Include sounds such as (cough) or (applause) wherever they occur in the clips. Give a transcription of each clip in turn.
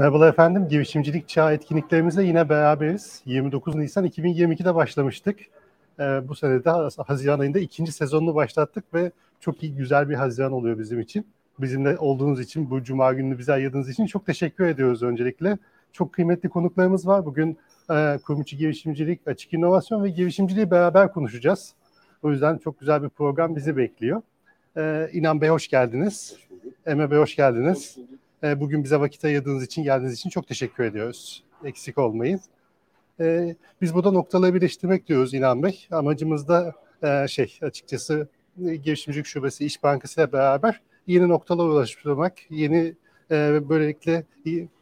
Merhabalar efendim. Girişimcilik Çağı etkinliklerimizle yine beraberiz. 29 Nisan 2022'de başlamıştık. Ee, bu sene de Haziran ayında ikinci sezonunu başlattık ve çok iyi, güzel bir Haziran oluyor bizim için. Bizimle olduğunuz için, bu Cuma gününü bize ayırdığınız için çok teşekkür ediyoruz öncelikle. Çok kıymetli konuklarımız var. Bugün e, kurum içi girişimcilik, açık inovasyon ve girişimciliği beraber konuşacağız. O yüzden çok güzel bir program bizi bekliyor. Ee, İnan Bey hoş geldiniz. Hoş Emre Bey hoş geldiniz. Hoş e, bugün bize vakit ayırdığınız için, geldiğiniz için çok teşekkür ediyoruz. Eksik olmayın. E, biz burada noktaları birleştirmek diyoruz İnan Bey. Amacımız da e, şey açıkçası girişimcilik şubesi İş Bankası ile beraber yeni noktalar ulaştırmak, yeni böylelikle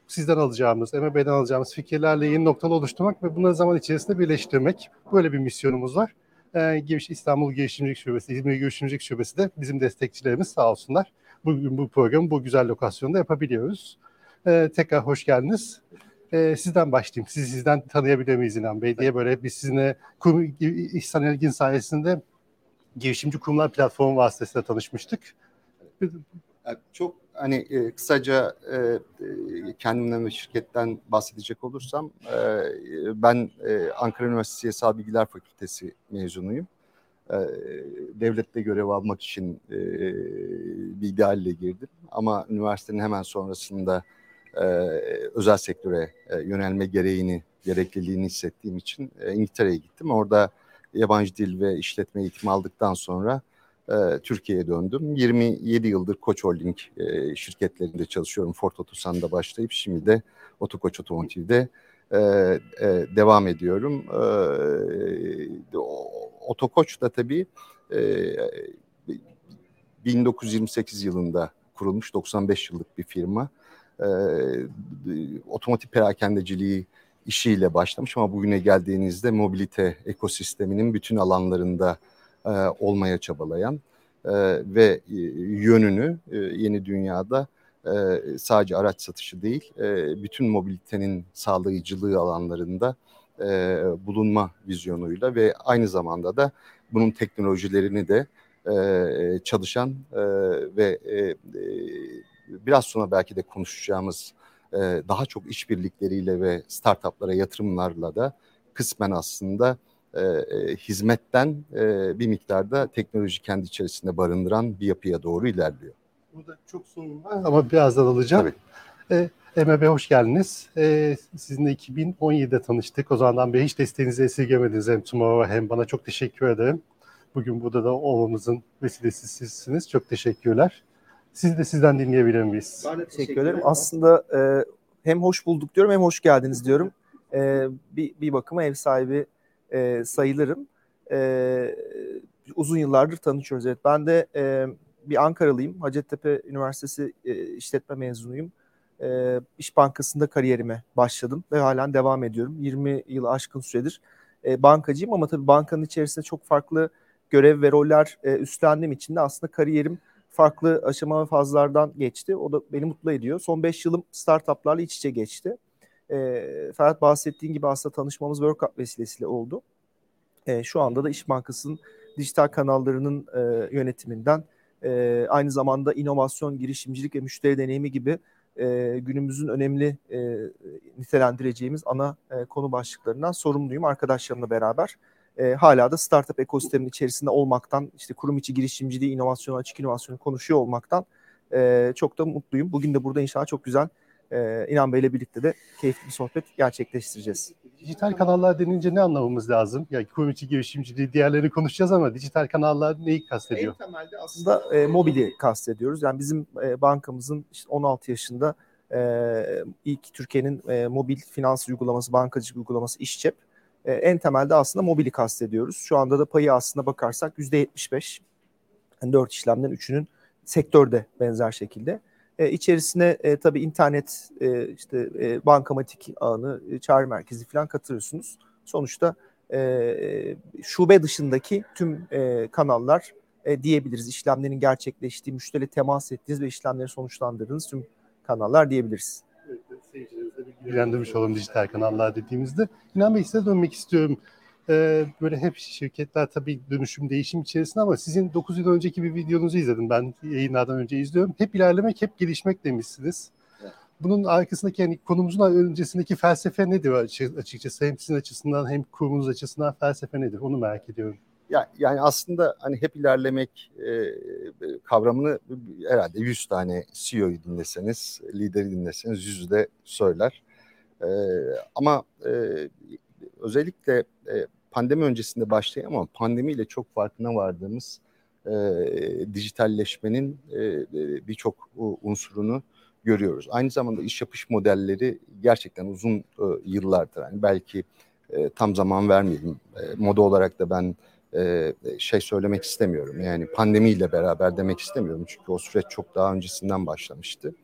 sizden alacağımız, Emre Bey'den alacağımız fikirlerle yeni noktalar oluşturmak ve bunları zaman içerisinde birleştirmek. Böyle bir misyonumuz var. İstanbul Girişimcilik Şubesi, İzmir Girişimcilik Şubesi de bizim destekçilerimiz sağ olsunlar bugün bu programı bu güzel lokasyonda yapabiliyoruz. Ee, tekrar hoş geldiniz. Ee, sizden başlayayım. Sizi sizden tanıyabilir miyiz İnan Bey diye böyle biz sizinle İhsan Ergin sayesinde girişimci kurumlar platformu vasıtasıyla tanışmıştık. Çok hani e, kısaca e, e, kendimden ve şirketten bahsedecek olursam ben Ankara Üniversitesi Siyasal Bilgiler Fakültesi mezunuyum. E, devlette görev almak için e, bir idealle girdim. Ama üniversitenin hemen sonrasında e, özel sektöre yönelme gereğini, gerekliliğini hissettiğim için İngiltere'ye gittim. Orada yabancı dil ve işletme eğitimi aldıktan sonra Türkiye'ye döndüm. 27 yıldır Koç Holding şirketlerinde çalışıyorum. Ford Otosan'da başlayıp şimdi de Otokoç Otomotiv'de devam ediyorum. Otokoç da tabii e, 1928 yılında kurulmuş 95 yıllık bir firma. E, otomotiv perakendeciliği işiyle başlamış ama bugüne geldiğinizde mobilite ekosisteminin bütün alanlarında e, olmaya çabalayan e, ve e, yönünü e, yeni dünyada e, sadece araç satışı değil, e, bütün mobilitenin sağlayıcılığı alanlarında e, bulunma vizyonuyla ve aynı zamanda da bunun teknolojilerini de e, çalışan e, ve e, e, biraz sonra belki de konuşacağımız e, daha çok işbirlikleriyle ve startuplara yatırımlarla da kısmen aslında e, e, hizmetten e, bir miktarda teknoloji kendi içerisinde barındıran bir yapıya doğru ilerliyor. Burada çok sorun var ama birazdan alacağım. Tabii. E, Bey hoş geldiniz. Ee, sizinle 2017'de tanıştık. O zamandan beri hiç desteğinizi esirgemediniz hem Tomorrow'a hem bana çok teşekkür ederim. Bugün burada da olmamızın vesilesi sizsiniz. Çok teşekkürler. Sizi de sizden dinleyebilir miyiz? Ben de teşekkür ederim. Aslında e, hem hoş bulduk diyorum hem hoş geldiniz diyorum. E, bir, bir bakıma ev sahibi e, sayılırım. E, uzun yıllardır tanışıyoruz. Evet, ben de e, bir Ankaralıyım. Hacettepe Üniversitesi e, işletme mezunuyum e, İş Bankası'nda kariyerime başladım ve halen devam ediyorum. 20 yıl aşkın süredir e, bankacıyım ama tabii bankanın içerisinde çok farklı görev ve roller e, üstlendiğim için de aslında kariyerim farklı aşama ve fazlardan geçti. O da beni mutlu ediyor. Son 5 yılım startuplarla iç içe geçti. E, Ferhat bahsettiğin gibi aslında tanışmamız World Cup vesilesiyle oldu. E, şu anda da İş Bankası'nın dijital kanallarının e, yönetiminden e, aynı zamanda inovasyon, girişimcilik ve müşteri deneyimi gibi e, günümüzün önemli e, nitelendireceğimiz ana e, konu başlıklarından sorumluyum arkadaşlarımla beraber. E, hala da startup ekosisteminin içerisinde olmaktan, işte kurum içi girişimciliği, inovasyonu, açık inovasyonu konuşuyor olmaktan e, çok da mutluyum. Bugün de burada inşallah çok güzel e, İnan Bey'le birlikte de keyifli bir sohbet gerçekleştireceğiz. Dijital kanallar denince ne anlamamız lazım? Yani kurum içi girişimciliği diğerlerini konuşacağız ama dijital kanallar neyi kastediyor? En temelde aslında e, mobili kastediyoruz. Yani bizim e, bankamızın işte 16 yaşında e, ilk Türkiye'nin e, mobil finans uygulaması, bankacılık uygulaması İşçep. E, en temelde aslında mobili kastediyoruz. Şu anda da payı aslında bakarsak %75. Yani 4 işlemden 3'ünün sektörde benzer şekilde. E, içerisine e, tabii internet, e, işte e, bankamatik ağını, e, çağrı merkezi falan katırıyorsunuz. Sonuçta e, şube dışındaki tüm e, kanallar e, diyebiliriz. İşlemlerin gerçekleştiği, müşteri temas ettiğiniz ve işlemleri sonuçlandırdığınız tüm kanallar diyebiliriz. Evet, seyircilerimize bilgilendirmiş olalım dijital kanallar dediğimizde. İnan Bey size dönmek istiyorum e, böyle hep şirketler tabii dönüşüm değişim içerisinde ama sizin 9 yıl önceki bir videonuzu izledim ben yayınlardan önce izliyorum. Hep ilerlemek, hep gelişmek demişsiniz. bunun arkasındaki yani konumuzun öncesindeki felsefe nedir açıkçası? Hem sizin açısından hem kurumunuz açısından felsefe nedir? Onu merak ediyorum. Ya, yani aslında hani hep ilerlemek e, kavramını herhalde 100 tane CEO'yu dinleseniz, lideri dinleseniz yüzü de söyler. E, ama e, özellikle e, pandemi öncesinde başlayan ama pandemiyle çok farkına vardığımız e, dijitalleşmenin e, birçok unsurunu görüyoruz. Aynı zamanda iş yapış modelleri gerçekten uzun e, yıllardır. Yani belki e, tam zaman vermeyelim. E, moda olarak da ben e, şey söylemek istemiyorum. Yani pandemiyle beraber demek istemiyorum. Çünkü o süreç çok daha öncesinden başlamıştı.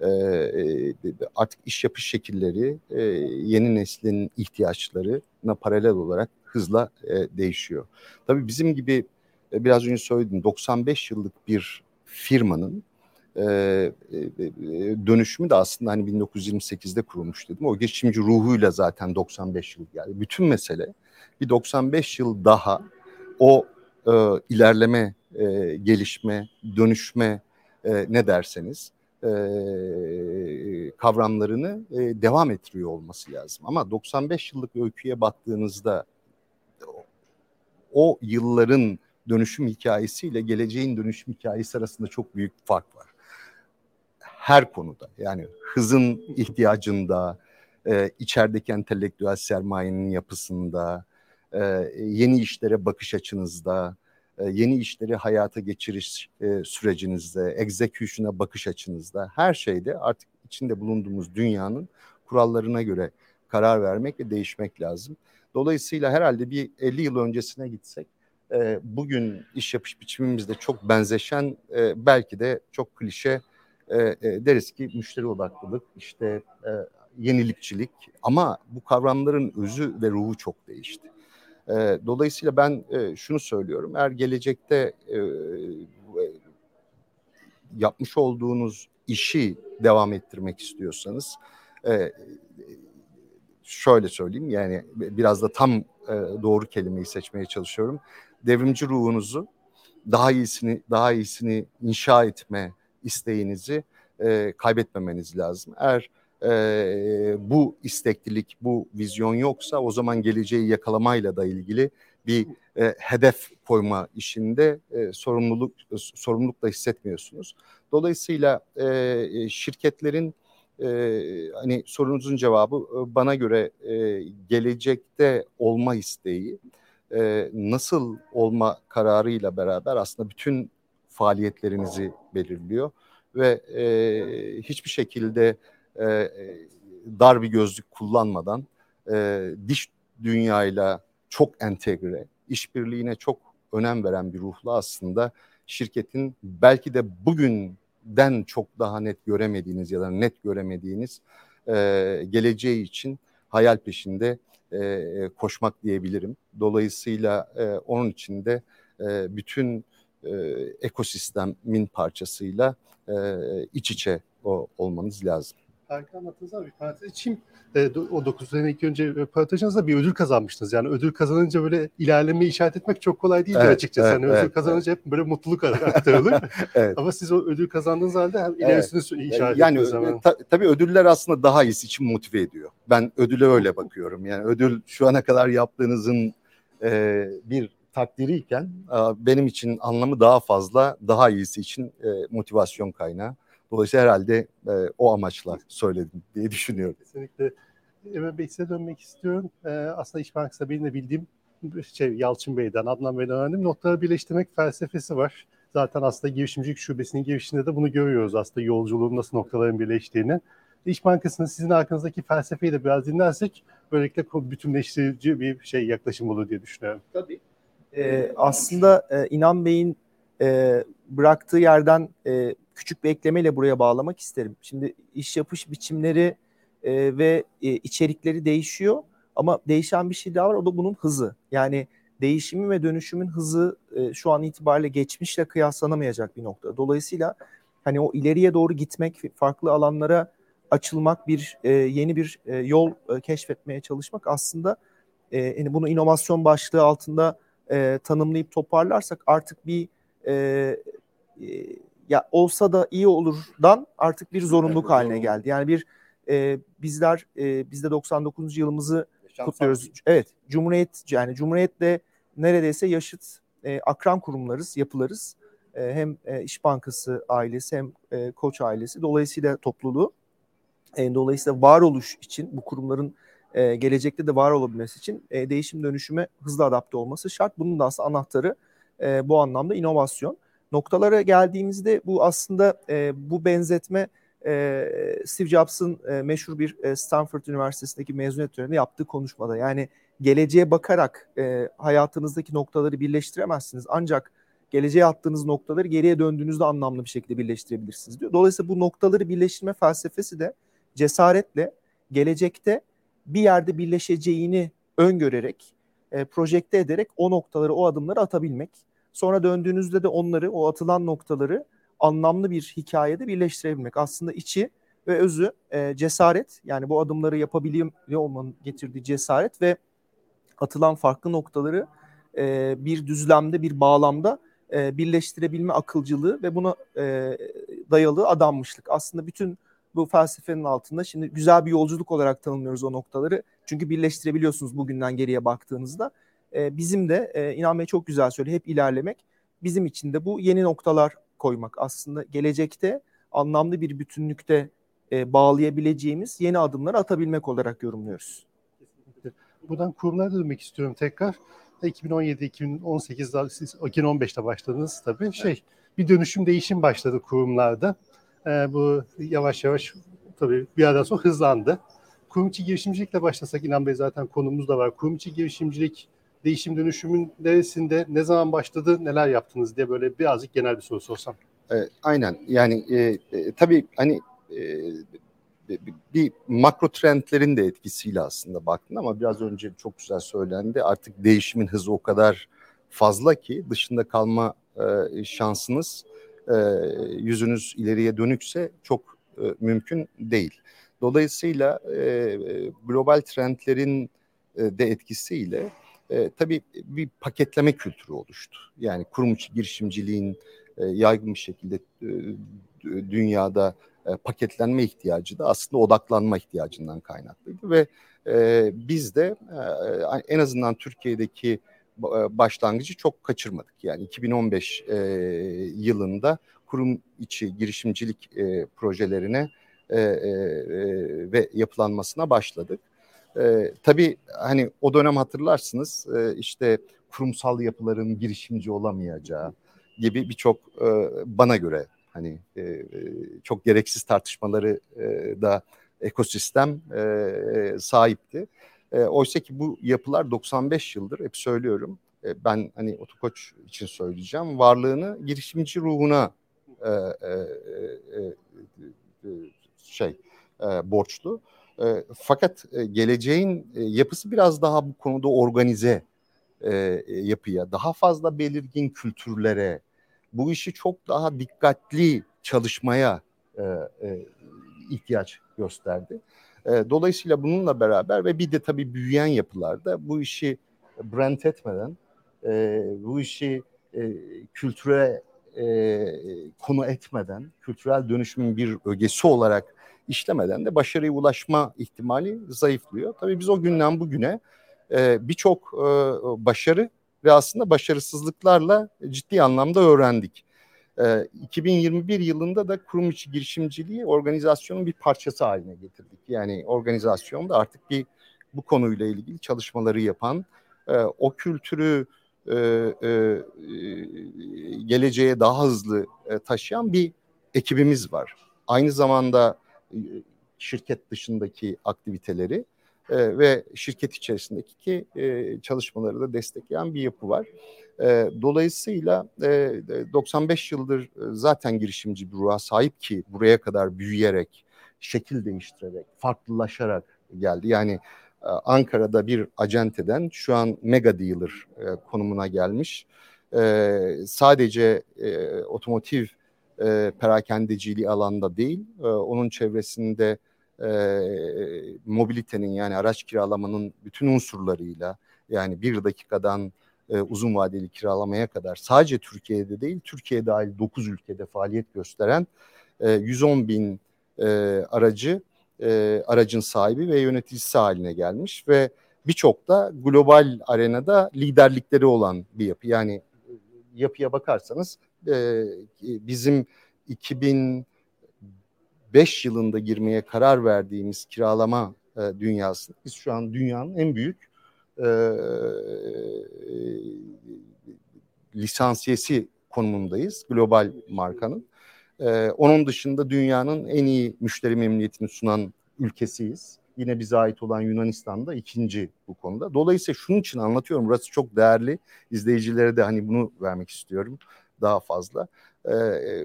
E, e artık iş yapış şekilleri e, yeni neslin ihtiyaçlarına paralel olarak hızla e, değişiyor. Tabii bizim gibi e, biraz önce söyledim 95 yıllık bir firmanın e, e, dönüşümü de aslında hani 1928'de kurulmuş dedim. O geçimci ruhuyla zaten 95 yıl geldi. Bütün mesele bir 95 yıl daha o e, ilerleme, e, gelişme, dönüşme e, ne derseniz e, kavramlarını e, devam ettiriyor olması lazım. Ama 95 yıllık öyküye baktığınızda o yılların dönüşüm hikayesiyle geleceğin dönüşüm hikayesi arasında çok büyük fark var. Her konuda yani hızın ihtiyacında, e, içerideki entelektüel sermayenin yapısında, e, yeni işlere bakış açınızda, e, yeni işleri hayata geçiriş e, sürecinizde, execution'a bakış açınızda, her şeyde artık içinde bulunduğumuz dünyanın kurallarına göre karar vermek ve değişmek lazım. Dolayısıyla herhalde bir 50 yıl öncesine gitsek e, bugün iş yapış biçimimizde çok benzeşen e, belki de çok klişe e, e, deriz ki müşteri odaklılık işte e, yenilikçilik ama bu kavramların özü ve ruhu çok değişti. E, dolayısıyla ben e, şunu söylüyorum eğer gelecekte e, yapmış olduğunuz işi devam ettirmek istiyorsanız e, şöyle söyleyeyim yani biraz da tam e, doğru kelimeyi seçmeye çalışıyorum. Devrimci ruhunuzu daha iyisini daha iyisini inşa etme isteğinizi e, kaybetmemeniz lazım. Eğer e, bu isteklilik, bu vizyon yoksa o zaman geleceği yakalamayla da ilgili bir e, hedef koyma işinde e, sorumluluk sorumluluk da hissetmiyorsunuz. Dolayısıyla e, şirketlerin e, hani sorunuzun cevabı bana göre e, gelecekte olma isteği e, nasıl olma kararıyla beraber aslında bütün faaliyetlerinizi belirliyor ve e, hiçbir şekilde e, dar bir gözlük kullanmadan e, diş dünyayla çok entegre, işbirliğine çok önem veren bir ruhla aslında şirketin belki de bugünden çok daha net göremediğiniz ya da net göremediğiniz e, geleceği için hayal peşinde e, koşmak diyebilirim. Dolayısıyla e, onun için de e, bütün e, ekosistemin parçasıyla e, iç içe o, olmanız lazım. Harika anlattınız abi. Parantez için e, o 9 sene ilk önce röportajınızda bir ödül kazanmıştınız. Yani ödül kazanınca böyle ilerleme işaret etmek çok kolay değil evet, açıkçası. Evet, yani evet, ödül kazanınca evet. hep böyle mutluluk aktarılır. (laughs) evet. Ama siz o ödül kazandığınız halde hem ilerisini evet. işaret yani, ettiniz. Yani ta, tabii ödüller aslında daha iyisi için motive ediyor. Ben ödüle öyle bakıyorum. Yani ödül şu ana kadar yaptığınızın e, bir takdiriyken benim için anlamı daha fazla, daha iyisi için e, motivasyon kaynağı. Dolayısıyla herhalde e, o amaçla söyledim diye düşünüyorum. Kesinlikle. Emre Bey size dönmek istiyorum. E, aslında İş Bankası'da benim de bildiğim şey Yalçın Bey'den, Adnan Bey'den öğrendim. Notları birleştirmek felsefesi var. Zaten aslında girişimcilik şubesinin girişinde de bunu görüyoruz aslında yolculuğun nasıl noktaların birleştiğini. İş Bankası'nın sizin arkanızdaki felsefeyi de biraz dinlersek böylelikle bütünleştirici bir şey yaklaşım olur diye düşünüyorum. Tabii. Ee, aslında e, İnan Bey'in e, bıraktığı yerden e, küçük bir eklemeyle buraya bağlamak isterim. Şimdi iş yapış biçimleri e, ve e, içerikleri değişiyor ama değişen bir şey daha var o da bunun hızı. Yani değişimi ve dönüşümün hızı e, şu an itibariyle geçmişle kıyaslanamayacak bir nokta. Dolayısıyla hani o ileriye doğru gitmek, farklı alanlara açılmak, bir e, yeni bir e, yol e, keşfetmeye çalışmak aslında e, yani bunu inovasyon başlığı altında e, tanımlayıp toparlarsak artık bir e, e, ya olsa da iyi olurdan artık bir zorunluluk haline geldi. Yani bir e, bizler e, biz de 99. yılımızı kutluyoruz. Evet, Cumhuriyet yani Cumhuriyet'le neredeyse yaşıt e, akran kurumlarız, yapılarız. E, hem e, İş Bankası ailesi hem e, Koç ailesi. Dolayısıyla topluluğu e, dolayısıyla varoluş için bu kurumların e, gelecekte de var olabilmesi için e, değişim dönüşüme hızlı adapte olması şart. Bunun da aslında anahtarı e, bu anlamda inovasyon. Noktalara geldiğimizde bu aslında e, bu benzetme e, Steve Jobs'ın e, meşhur bir e, Stanford Üniversitesi'ndeki mezuniyet töreninde yaptığı konuşmada. Yani geleceğe bakarak e, hayatınızdaki noktaları birleştiremezsiniz. Ancak geleceğe attığınız noktaları geriye döndüğünüzde anlamlı bir şekilde birleştirebilirsiniz diyor. Dolayısıyla bu noktaları birleştirme felsefesi de cesaretle gelecekte bir yerde birleşeceğini öngörerek, e, projekte ederek o noktaları, o adımları atabilmek. Sonra döndüğünüzde de onları, o atılan noktaları anlamlı bir hikayede birleştirebilmek. Aslında içi ve özü e, cesaret yani bu adımları yapabiliyor olmanın getirdiği cesaret ve atılan farklı noktaları e, bir düzlemde, bir bağlamda e, birleştirebilme akılcılığı ve buna e, dayalı adanmışlık. Aslında bütün bu felsefenin altında şimdi güzel bir yolculuk olarak tanımlıyoruz o noktaları. Çünkü birleştirebiliyorsunuz bugünden geriye baktığınızda. E, bizim de e, İnan Bey çok güzel söylüyor hep ilerlemek. Bizim için de bu yeni noktalar koymak aslında gelecekte anlamlı bir bütünlükte e, bağlayabileceğimiz yeni adımları atabilmek olarak yorumluyoruz. Buradan kurumlara dönmek istiyorum tekrar. 2017, 2018'de, siz 2015'te başladınız tabii. Şey, bir dönüşüm değişim başladı kurumlarda. Ee, bu yavaş yavaş tabii bir yerden sonra hızlandı. Kurum içi girişimcilikle başlasak İnan Bey zaten konumuz da var. Kurum içi girişimcilik değişim dönüşümün neresinde, ne zaman başladı, neler yaptınız diye böyle birazcık genel bir soru sorsam. E, aynen yani e, e, tabii hani e, bir makro trendlerin de etkisiyle aslında baktın ama biraz önce çok güzel söylendi. Artık değişimin hızı o kadar fazla ki dışında kalma e, şansınız e, yüzünüz ileriye dönükse çok e, mümkün değil. Dolayısıyla e, global trendlerin e, de etkisiyle e, tabii bir paketleme kültürü oluştu. Yani kurum içi girişimciliğin e, yaygın bir şekilde e, dünyada e, paketlenme ihtiyacı da aslında odaklanma ihtiyacından kaynaklıydı ve e, biz de e, en azından Türkiye'deki e, başlangıcı çok kaçırmadık. Yani 2015 e, yılında kurum içi girişimcilik e, projelerine e, e, ve yapılanmasına başladık. E, tabii hani o dönem hatırlarsınız e, işte kurumsal yapıların girişimci olamayacağı gibi birçok e, bana göre hani e, e, çok gereksiz tartışmaları e, da ekosistem e, sahipti. E, oysa ki bu yapılar 95 yıldır hep söylüyorum. E, ben hani Otokoç için söyleyeceğim. Varlığını girişimci ruhuna e, e, e, e, şey e, borçlu. E, fakat e, geleceğin e, yapısı biraz daha bu konuda organize e, yapıya, daha fazla belirgin kültürlere, bu işi çok daha dikkatli çalışmaya e, e, ihtiyaç gösterdi. E, dolayısıyla bununla beraber ve bir de tabii büyüyen yapılarda bu işi brand etmeden, e, bu işi e, kültüre e, konu etmeden, kültürel dönüşümün bir ögesi olarak işlemeden de başarıya ulaşma ihtimali zayıflıyor. Tabii biz o günden bugüne e, birçok e, başarı ve aslında başarısızlıklarla ciddi anlamda öğrendik. E, 2021 yılında da kurum içi girişimciliği organizasyonun bir parçası haline getirdik. Yani organizasyonda artık bir bu konuyla ilgili çalışmaları yapan, e, o kültürü e, e, geleceğe daha hızlı e, taşıyan bir ekibimiz var. Aynı zamanda e, şirket dışındaki aktiviteleri e, ve şirket içerisindeki e, çalışmaları da destekleyen bir yapı var. E, dolayısıyla e, 95 yıldır e, zaten girişimci bir ruha sahip ki buraya kadar büyüyerek, şekil değiştirerek, farklılaşarak geldi. Yani e, Ankara'da bir acenteden şu an mega dealer e, konumuna gelmiş. E, sadece e, otomotiv e, perakendeciliği alanda değil, e, onun çevresinde e, mobilitenin yani araç kiralamanın bütün unsurlarıyla yani bir dakikadan e, uzun vadeli kiralamaya kadar sadece Türkiye'de değil Türkiye dahil 9 ülkede faaliyet gösteren e, 110 bin e, aracı e, aracın sahibi ve yöneticisi haline gelmiş ve birçok da global arenada liderlikleri olan bir yapı. Yani yapıya bakarsanız e, bizim 2005 yılında girmeye karar verdiğimiz kiralama e, dünyası biz şu an dünyanın en büyük e, lisansiyesi konumundayız global markanın. E, onun dışında dünyanın en iyi müşteri memnuniyetini sunan ülkesiyiz. Yine bize ait olan Yunanistan'da ikinci bu konuda. Dolayısıyla şunun için anlatıyorum. Burası çok değerli. İzleyicilere de hani bunu vermek istiyorum daha fazla. Ee,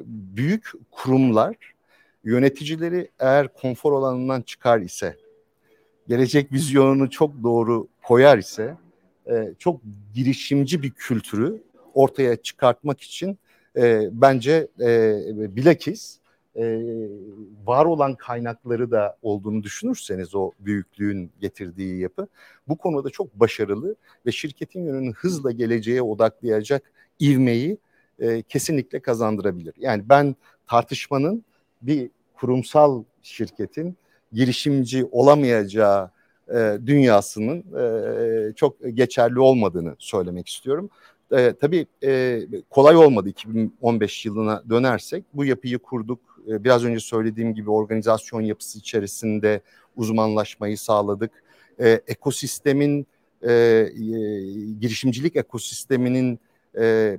büyük kurumlar yöneticileri eğer konfor alanından çıkar ise, gelecek vizyonunu çok doğru koyar ise, e, çok girişimci bir kültürü ortaya çıkartmak için e, bence e, bilakis e, var olan kaynakları da olduğunu düşünürseniz o büyüklüğün getirdiği yapı bu konuda çok başarılı ve şirketin yönünü hızla geleceğe odaklayacak ivmeyi e, kesinlikle kazandırabilir. Yani ben tartışmanın bir kurumsal şirketin girişimci olamayacağı e, dünyasının e, çok geçerli olmadığını söylemek istiyorum. E, tabii e, kolay olmadı 2015 yılına dönersek. Bu yapıyı kurduk. E, biraz önce söylediğim gibi organizasyon yapısı içerisinde uzmanlaşmayı sağladık. E, ekosistemin, e, e, girişimcilik ekosisteminin e, e,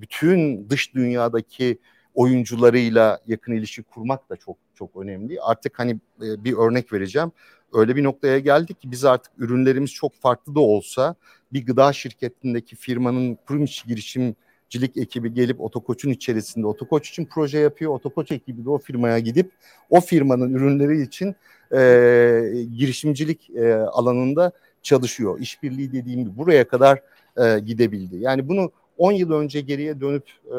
bütün dış dünyadaki oyuncularıyla yakın ilişki kurmak da çok çok önemli. Artık hani e, bir örnek vereceğim. Öyle bir noktaya geldik ki biz artık ürünlerimiz çok farklı da olsa bir gıda şirketindeki firmanın kurum içi girişimcilik ekibi gelip Otokoç'un içerisinde Otokoç için proje yapıyor. Otokoç ekibi de o firmaya gidip o firmanın ürünleri için e, girişimcilik e, alanında çalışıyor. İşbirliği dediğim gibi buraya kadar e, gidebildi. Yani bunu 10 yıl önce geriye dönüp e,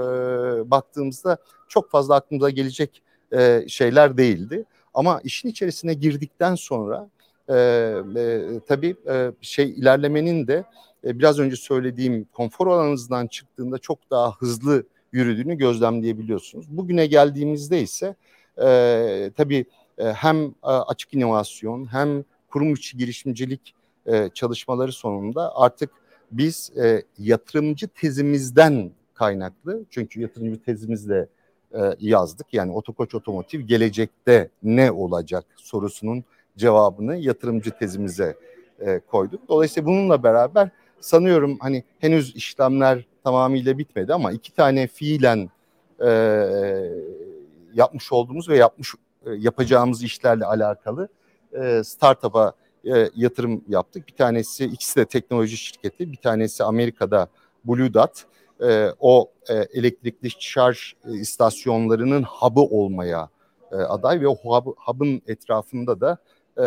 baktığımızda çok fazla aklımıza gelecek e, şeyler değildi. Ama işin içerisine girdikten sonra e, e, tabii e, şey ilerlemenin de e, biraz önce söylediğim konfor alanınızdan çıktığında çok daha hızlı yürüdüğünü gözlemleyebiliyorsunuz. Bugüne geldiğimizde ise e, tabii e, hem e, açık inovasyon hem kurum içi girişimcilik e, çalışmaları sonunda artık biz e, yatırımcı tezimizden kaynaklı çünkü yatırımcı tezimizle e, yazdık. Yani Otokoç Otomotiv gelecekte ne olacak sorusunun cevabını yatırımcı tezimize e, koyduk. Dolayısıyla bununla beraber sanıyorum hani henüz işlemler tamamıyla bitmedi ama iki tane fiilen e, yapmış olduğumuz ve yapmış e, yapacağımız işlerle alakalı e, startup'a e, yatırım yaptık. Bir tanesi ikisi de teknoloji şirketi. Bir tanesi Amerika'da Blue Dot. E, o e, elektrikli şarj e, istasyonlarının hub'ı olmaya e, aday ve o hub, hub'ın etrafında da e,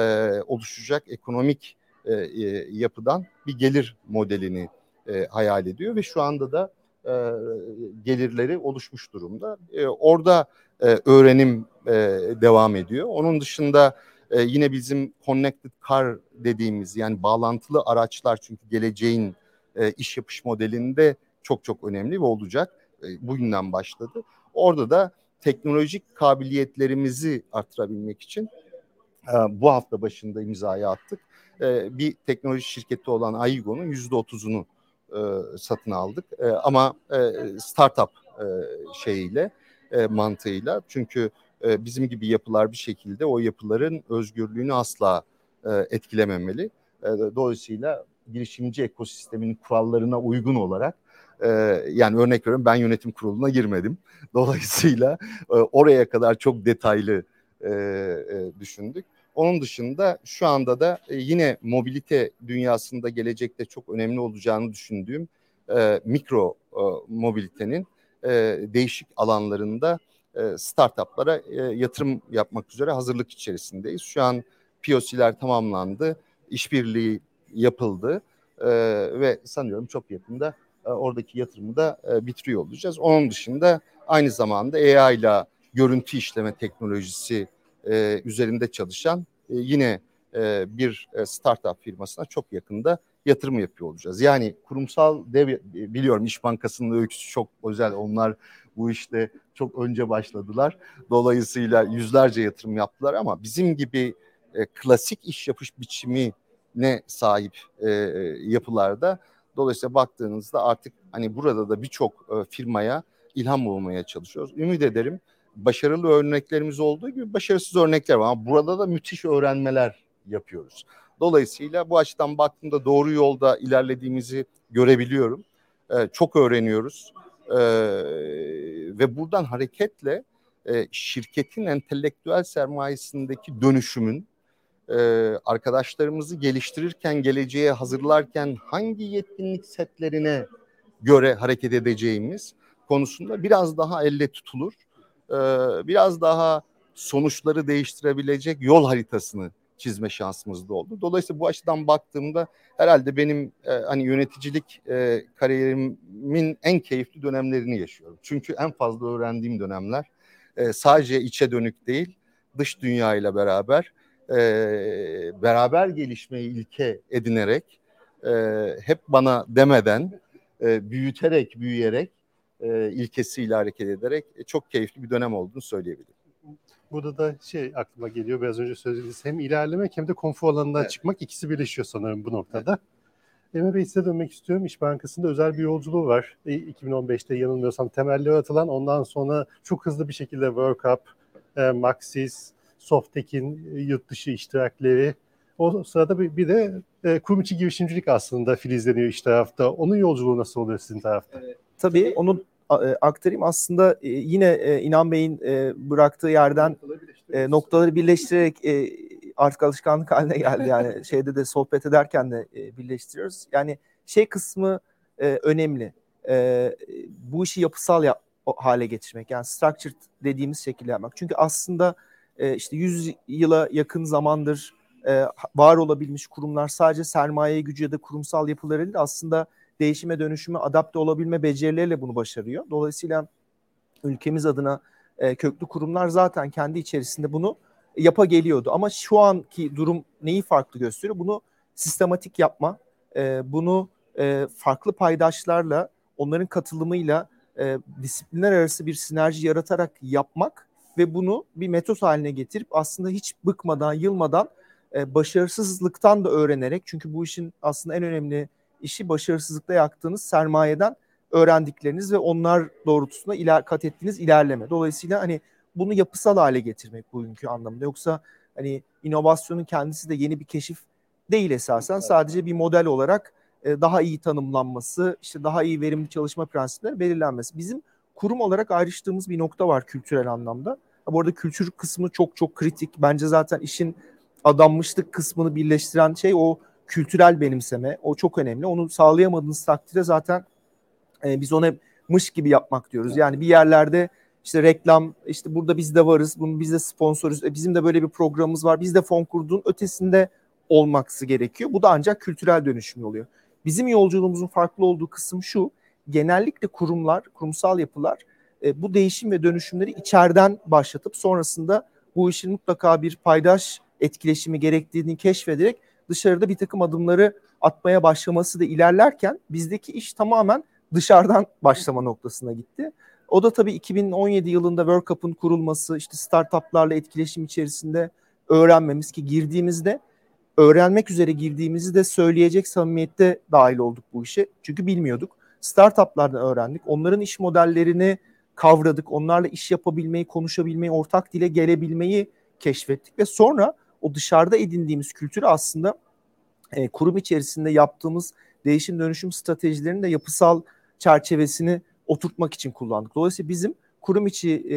oluşacak ekonomik e, e, yapıdan bir gelir modelini e, hayal ediyor ve şu anda da e, gelirleri oluşmuş durumda. E, orada e, öğrenim e, devam ediyor. Onun dışında e, yine bizim connected car dediğimiz yani bağlantılı araçlar çünkü geleceğin e, iş yapış modelinde çok çok önemli ve olacak. E, bugünden başladı. Orada da teknolojik kabiliyetlerimizi artırabilmek için e, bu hafta başında imzayı attık. E, bir teknoloji şirketi olan Aigo'nun yüzde otuzunu e, satın aldık. E, ama e, startup e, şeyiyle, e, mantığıyla. Çünkü e, bizim gibi yapılar bir şekilde o yapıların özgürlüğünü asla e, etkilememeli. E, dolayısıyla girişimci ekosistemin kurallarına uygun olarak yani örnek veriyorum ben yönetim kuruluna girmedim. (laughs) Dolayısıyla oraya kadar çok detaylı düşündük. Onun dışında şu anda da yine mobilite dünyasında gelecekte çok önemli olacağını düşündüğüm mikro e, mobilitenin değişik alanlarında e, startuplara e, yatırım yapmak üzere hazırlık içerisindeyiz. Şu an POC'ler tamamlandı, işbirliği yapıldı e, ve sanıyorum çok yakında oradaki yatırımı da bitiriyor olacağız. Onun dışında aynı zamanda AI ile görüntü işleme teknolojisi üzerinde çalışan yine bir startup firmasına çok yakında yatırım yapıyor olacağız. Yani kurumsal dev biliyorum İş Bankası'nın öyküsü çok özel. Onlar bu işte çok önce başladılar. Dolayısıyla yüzlerce yatırım yaptılar ama bizim gibi e, klasik iş yapış biçimi ne sahip e, yapılarda dolayısıyla baktığınızda artık hani burada da birçok e, firmaya ilham olmaya çalışıyoruz. Ümit ederim başarılı örneklerimiz olduğu gibi başarısız örnekler var ama burada da müthiş öğrenmeler yapıyoruz. Dolayısıyla bu açıdan baktığımda doğru yolda ilerlediğimizi görebiliyorum. Ee, çok öğreniyoruz. Ee, ve buradan hareketle e, şirketin entelektüel sermayesindeki dönüşümün e, arkadaşlarımızı geliştirirken, geleceğe hazırlarken hangi yetkinlik setlerine göre hareket edeceğimiz konusunda biraz daha elle tutulur. E, biraz daha sonuçları değiştirebilecek yol haritasını çizme şansımız da oldu. Dolayısıyla bu açıdan baktığımda herhalde benim e, hani yöneticilik e, kariyerimin en keyifli dönemlerini yaşıyorum. Çünkü en fazla öğrendiğim dönemler e, sadece içe dönük değil, dış dünya ile beraber e, beraber gelişmeyi ilke edinerek e, hep bana demeden e, büyüterek, büyüyerek e, ilkesiyle hareket ederek e, çok keyifli bir dönem olduğunu söyleyebilirim. Burada da şey aklıma geliyor biraz önce söylediğiniz hem ilerlemek hem de konfor alanından evet. çıkmak ikisi birleşiyor sanırım bu noktada. Evet. Emre Bey size dönmek istiyorum. İş Bankası'nda özel bir yolculuğu var. 2015'te e, yanılmıyorsam temelleri atılan ondan sonra çok hızlı bir şekilde World Cup, e, Maxis, Softek'in e, yurt dışı iştirakleri. O sırada bir, bir de e, kurum içi girişimcilik aslında filizleniyor iş tarafta. Onun yolculuğu nasıl oluyor sizin tarafta? Evet. Tabii onu e, aktarayım. Aslında e, yine e, İnan Bey'in bıraktığı yerden noktaları birleştirerek artık alışkanlık haline geldi. Yani (laughs) şeyde de sohbet ederken de birleştiriyoruz. Yani şey kısmı önemli. Bu işi yapısal yap hale getirmek. Yani structured dediğimiz şekilde yapmak. Çünkü aslında işte 100 yıla yakın zamandır var olabilmiş kurumlar sadece sermaye gücü ya da kurumsal yapıları değil aslında değişime dönüşüme adapte olabilme becerileriyle bunu başarıyor. Dolayısıyla ülkemiz adına e, köklü kurumlar zaten kendi içerisinde bunu yapa geliyordu. Ama şu anki durum neyi farklı gösteriyor? Bunu sistematik yapma, e, bunu e, farklı paydaşlarla, onların katılımıyla e, disiplinler arası bir sinerji yaratarak yapmak ve bunu bir metot haline getirip aslında hiç bıkmadan, yılmadan e, başarısızlıktan da öğrenerek çünkü bu işin aslında en önemli işi başarısızlıkta yaktığınız sermayeden öğrendikleriniz ve onlar doğrultusunda iler, kat ettiğiniz ilerleme. Dolayısıyla hani bunu yapısal hale getirmek bugünkü anlamda. Yoksa hani inovasyonun kendisi de yeni bir keşif değil esasen. Sadece bir model olarak e, daha iyi tanımlanması, işte daha iyi verimli çalışma prensipleri belirlenmesi. Bizim kurum olarak ayrıştığımız bir nokta var kültürel anlamda. Bu arada kültür kısmı çok çok kritik. Bence zaten işin adanmışlık kısmını birleştiren şey o kültürel benimseme o çok önemli. Onu sağlayamadığınız takdirde zaten e, biz ona mış gibi yapmak diyoruz. Yani bir yerlerde işte reklam işte burada biz de varız. Bunu biz de sponsoruz. E, bizim de böyle bir programımız var. Biz de fon kurduğun ötesinde olması gerekiyor. Bu da ancak kültürel dönüşüm oluyor. Bizim yolculuğumuzun farklı olduğu kısım şu. Genellikle kurumlar, kurumsal yapılar e, bu değişim ve dönüşümleri içeriden başlatıp sonrasında bu işin mutlaka bir paydaş etkileşimi gerektiğini keşfederek dışarıda bir takım adımları atmaya başlaması da ilerlerken bizdeki iş tamamen dışarıdan (laughs) başlama noktasına gitti. O da tabii 2017 yılında World Cup'ın kurulması, işte startuplarla etkileşim içerisinde öğrenmemiz ki girdiğimizde öğrenmek üzere girdiğimizi de söyleyecek samimiyette dahil olduk bu işe. Çünkü bilmiyorduk. Startuplardan öğrendik. Onların iş modellerini kavradık. Onlarla iş yapabilmeyi, konuşabilmeyi, ortak dile gelebilmeyi keşfettik ve sonra o dışarıda edindiğimiz kültürü aslında e, kurum içerisinde yaptığımız değişim dönüşüm stratejilerinin de yapısal çerçevesini oturtmak için kullandık. Dolayısıyla bizim kurum içi e,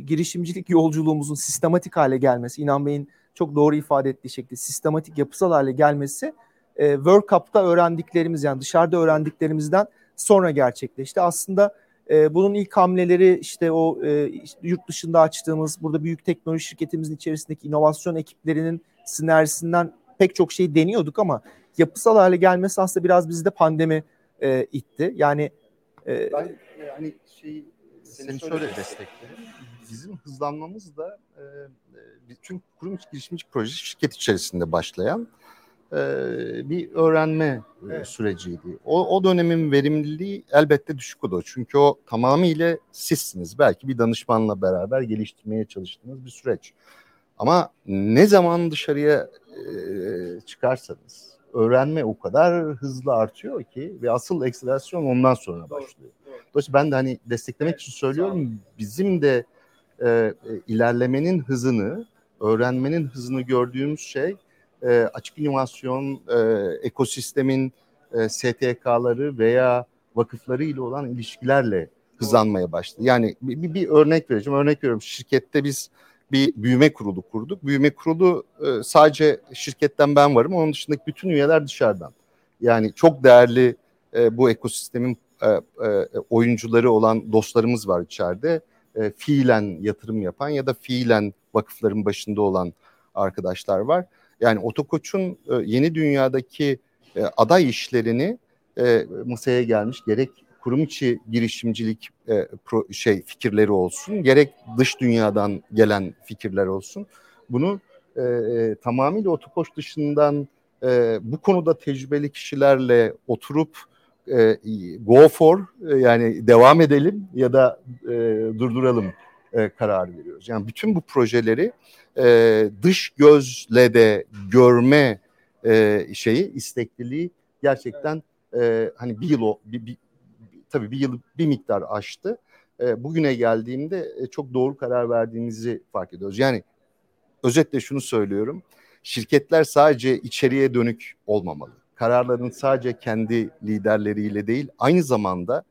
girişimcilik yolculuğumuzun sistematik hale gelmesi, İnan Bey'in çok doğru ifade ettiği şekilde sistematik yapısal hale gelmesi e, World Cup'ta öğrendiklerimiz yani dışarıda öğrendiklerimizden sonra gerçekleşti. Aslında e, bunun ilk hamleleri işte o e, yurt dışında açtığımız burada büyük teknoloji şirketimizin içerisindeki inovasyon ekiplerinin sinerjisinden pek çok şey deniyorduk ama yapısal hale gelmesi aslında biraz bizi de pandemi e, itti. Yani e, ben yani şey seni şöyle desteklerim. bizim hızlanmamız da e, çünkü kurum içi girişimcilik projesi şirket içerisinde başlayan e, bir öğrenme evet. süreciydi. O, o dönemin verimliliği elbette düşük oldu. Çünkü o tamamıyla sizsiniz. Belki bir danışmanla beraber geliştirmeye çalıştığınız bir süreç. Ama ne zaman dışarıya e, çıkarsanız öğrenme o kadar hızlı artıyor ki ve asıl ekselerasyon ondan sonra başlıyor. Dolayısıyla ben de hani desteklemek evet, için söylüyorum bizim de e, ilerlemenin hızını, öğrenmenin hızını gördüğümüz şey e, açık inovasyon e, ekosistemin e, STK'ları veya vakıfları ile olan ilişkilerle hızlanmaya başladı. Yani bir, bir, örnek vereceğim. Örnek veriyorum şirkette biz bir büyüme kurulu kurduk. Büyüme kurulu e, sadece şirketten ben varım. Onun dışındaki bütün üyeler dışarıdan. Yani çok değerli e, bu ekosistemin e, e, oyuncuları olan dostlarımız var içeride. E, fiilen yatırım yapan ya da fiilen vakıfların başında olan arkadaşlar var. Yani Otokoç'un e, yeni dünyadaki e, aday işlerini e, masaya gelmiş gerek kurum içi girişimcilik şey fikirleri olsun, gerek dış dünyadan gelen fikirler olsun. Bunu e, e, tamamıyla Otokoç dışından bu konuda tecrübeli kişilerle oturup go for yani devam edelim ya da e, durduralım e, karar veriyoruz. Yani bütün bu projeleri e, dış gözle de görme e, şeyi istekliliği gerçekten e, hani bir yıl o bir, bir, tabii bir yıl bir miktar aştı. E, bugüne geldiğimde e, çok doğru karar verdiğimizi fark ediyoruz. Yani özetle şunu söylüyorum. Şirketler sadece içeriye dönük olmamalı. Kararların sadece kendi liderleriyle değil, aynı zamanda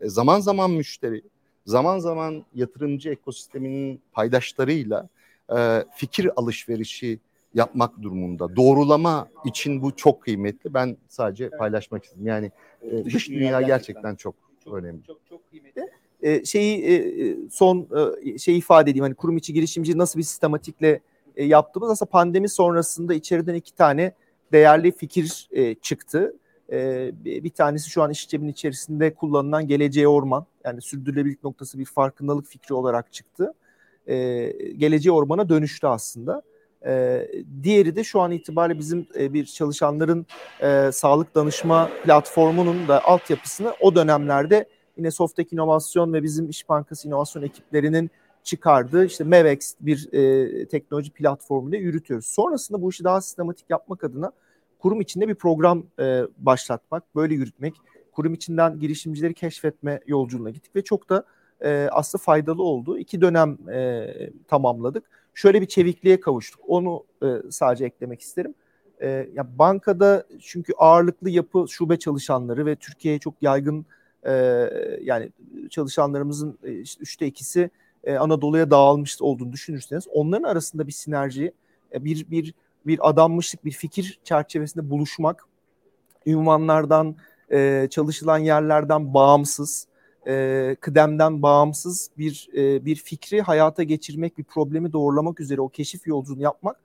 e, zaman zaman müşteri, zaman zaman yatırımcı ekosisteminin paydaşlarıyla e, fikir alışverişi yapmak durumunda. Doğrulama için bu çok kıymetli. Ben sadece paylaşmak istedim. Yani e, dış dünya gerçekten, gerçekten çok, çok önemli. Çok çok kıymetli. E, şeyi e, son e, şey ifade edeyim. Hani kurum içi girişimci nasıl bir sistematikle e, yaptığımız aslında pandemi sonrasında içeriden iki tane değerli fikir e, çıktı. E, bir tanesi şu an işçemin içerisinde kullanılan geleceğe orman. Yani sürdürülebilirlik noktası bir farkındalık fikri olarak çıktı. E, geleceğe ormana dönüştü aslında. E, diğeri de şu an itibariyle bizim e, bir çalışanların e, sağlık danışma platformunun da altyapısını o dönemlerde yine Softek İnovasyon ve bizim İş Bankası İnovasyon ekiplerinin çıkardığı işte Mevex bir e, teknoloji platformuyla yürütüyoruz. Sonrasında bu işi daha sistematik yapmak adına kurum içinde bir program e, başlatmak, böyle yürütmek, kurum içinden girişimcileri keşfetme yolculuğuna gittik ve çok da e, aslında faydalı oldu. İki dönem e, tamamladık. Şöyle bir çevikliğe kavuştuk. Onu e, sadece eklemek isterim. E, ya bankada çünkü ağırlıklı yapı şube çalışanları ve Türkiye'ye çok yaygın e, yani çalışanlarımızın e, üçte ikisi e, Anadolu'ya dağılmış olduğunu düşünürseniz onların arasında bir sinerji, e, bir bir bir adanmışlık, bir fikir çerçevesinde buluşmak, ünvanlardan, e, çalışılan yerlerden bağımsız, e, kıdemden bağımsız bir e, bir fikri hayata geçirmek, bir problemi doğrulamak üzere o keşif yolculuğunu yapmak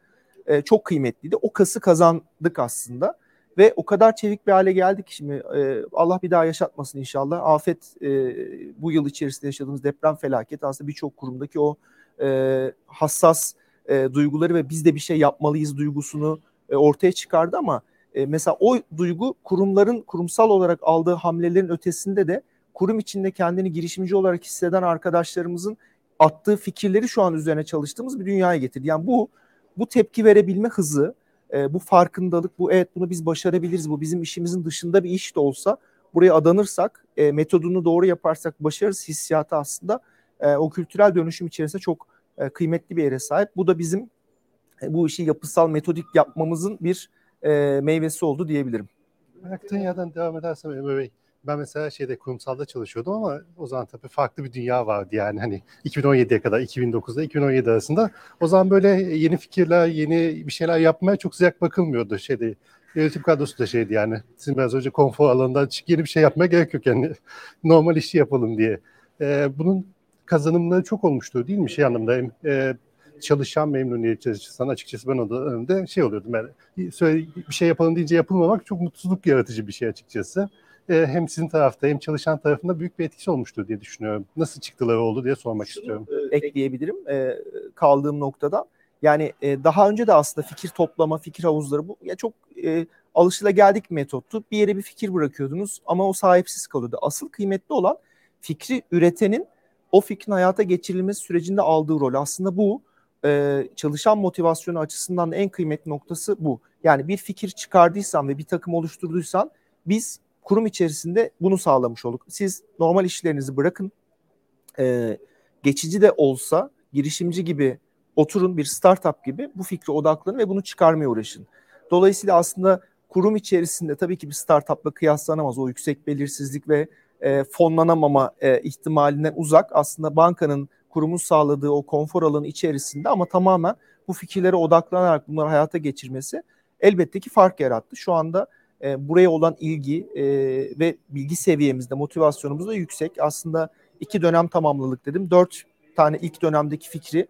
e, çok kıymetliydi. O kası kazandık aslında ve o kadar çevik bir hale geldik ki şimdi e, Allah bir daha yaşatmasın inşallah. Afet e, bu yıl içerisinde yaşadığımız deprem felaketi aslında birçok kurumdaki o e, hassas e, duyguları ve biz de bir şey yapmalıyız duygusunu e, ortaya çıkardı ama e, mesela o duygu kurumların kurumsal olarak aldığı hamlelerin ötesinde de kurum içinde kendini girişimci olarak hisseden arkadaşlarımızın attığı fikirleri şu an üzerine çalıştığımız bir dünyaya getirdi. Yani bu bu tepki verebilme hızı, e, bu farkındalık, bu evet bunu biz başarabiliriz, bu bizim işimizin dışında bir iş de olsa buraya adanırsak, e, metodunu doğru yaparsak başarırız hissiyatı aslında e, o kültürel dönüşüm içerisinde çok e, kıymetli bir yere sahip. Bu da bizim e, bu işi yapısal metodik yapmamızın bir e, meyvesi oldu diyebilirim. Bıraktığın yerden devam edersem Emre Bey. Ben mesela şeyde kurumsalda çalışıyordum ama o zaman tabii farklı bir dünya vardı yani hani 2017'ye kadar 2009'da 2017 arasında o zaman böyle yeni fikirler, yeni bir şeyler yapmaya çok sıcak bakılmıyordu şeyde. Yönetim kadrosu da şeydi yani. Sizin biraz önce konfor alanından çık yeni bir şey yapmaya gerek yok yani. (laughs) Normal işi yapalım diye. Ee, bunun kazanımları çok olmuştu değil mi şey anlamda? E, çalışan memnuniyeti açısından açıkçası ben o dönemde şey oluyordum. Yani söyle, bir şey yapalım deyince yapılmamak çok mutsuzluk yaratıcı bir şey açıkçası. Ee, hem sizin tarafta hem çalışan tarafında büyük bir etkisi olmuştur diye düşünüyorum. Nasıl çıktıları oldu diye sormak Şunu, istiyorum. E, ekleyebilirim e, kaldığım noktada. Yani e, daha önce de aslında fikir toplama, fikir havuzları bu ya çok e, alışılageldik metottu. Bir yere bir fikir bırakıyordunuz ama o sahipsiz kalıyordu. Asıl kıymetli olan fikri üretenin o fikrin hayata geçirilmesi sürecinde aldığı rol. Aslında bu e, çalışan motivasyonu açısından en kıymetli noktası bu. Yani bir fikir çıkardıysan ve bir takım oluşturduysan biz kurum içerisinde bunu sağlamış olduk. Siz normal işlerinizi bırakın. E, geçici de olsa girişimci gibi oturun bir startup gibi bu fikre odaklanın ve bunu çıkarmaya uğraşın. Dolayısıyla aslında kurum içerisinde tabii ki bir startupla kıyaslanamaz o yüksek belirsizlik ve e, fonlanamama e, ihtimalinden uzak aslında bankanın kurumun sağladığı o konfor alanı içerisinde ama tamamen bu fikirlere odaklanarak bunları hayata geçirmesi elbette ki fark yarattı. Şu anda e, buraya olan ilgi e, ve bilgi seviyemizde, motivasyonumuz da yüksek. Aslında iki dönem tamamladık dedim. Dört tane ilk dönemdeki fikri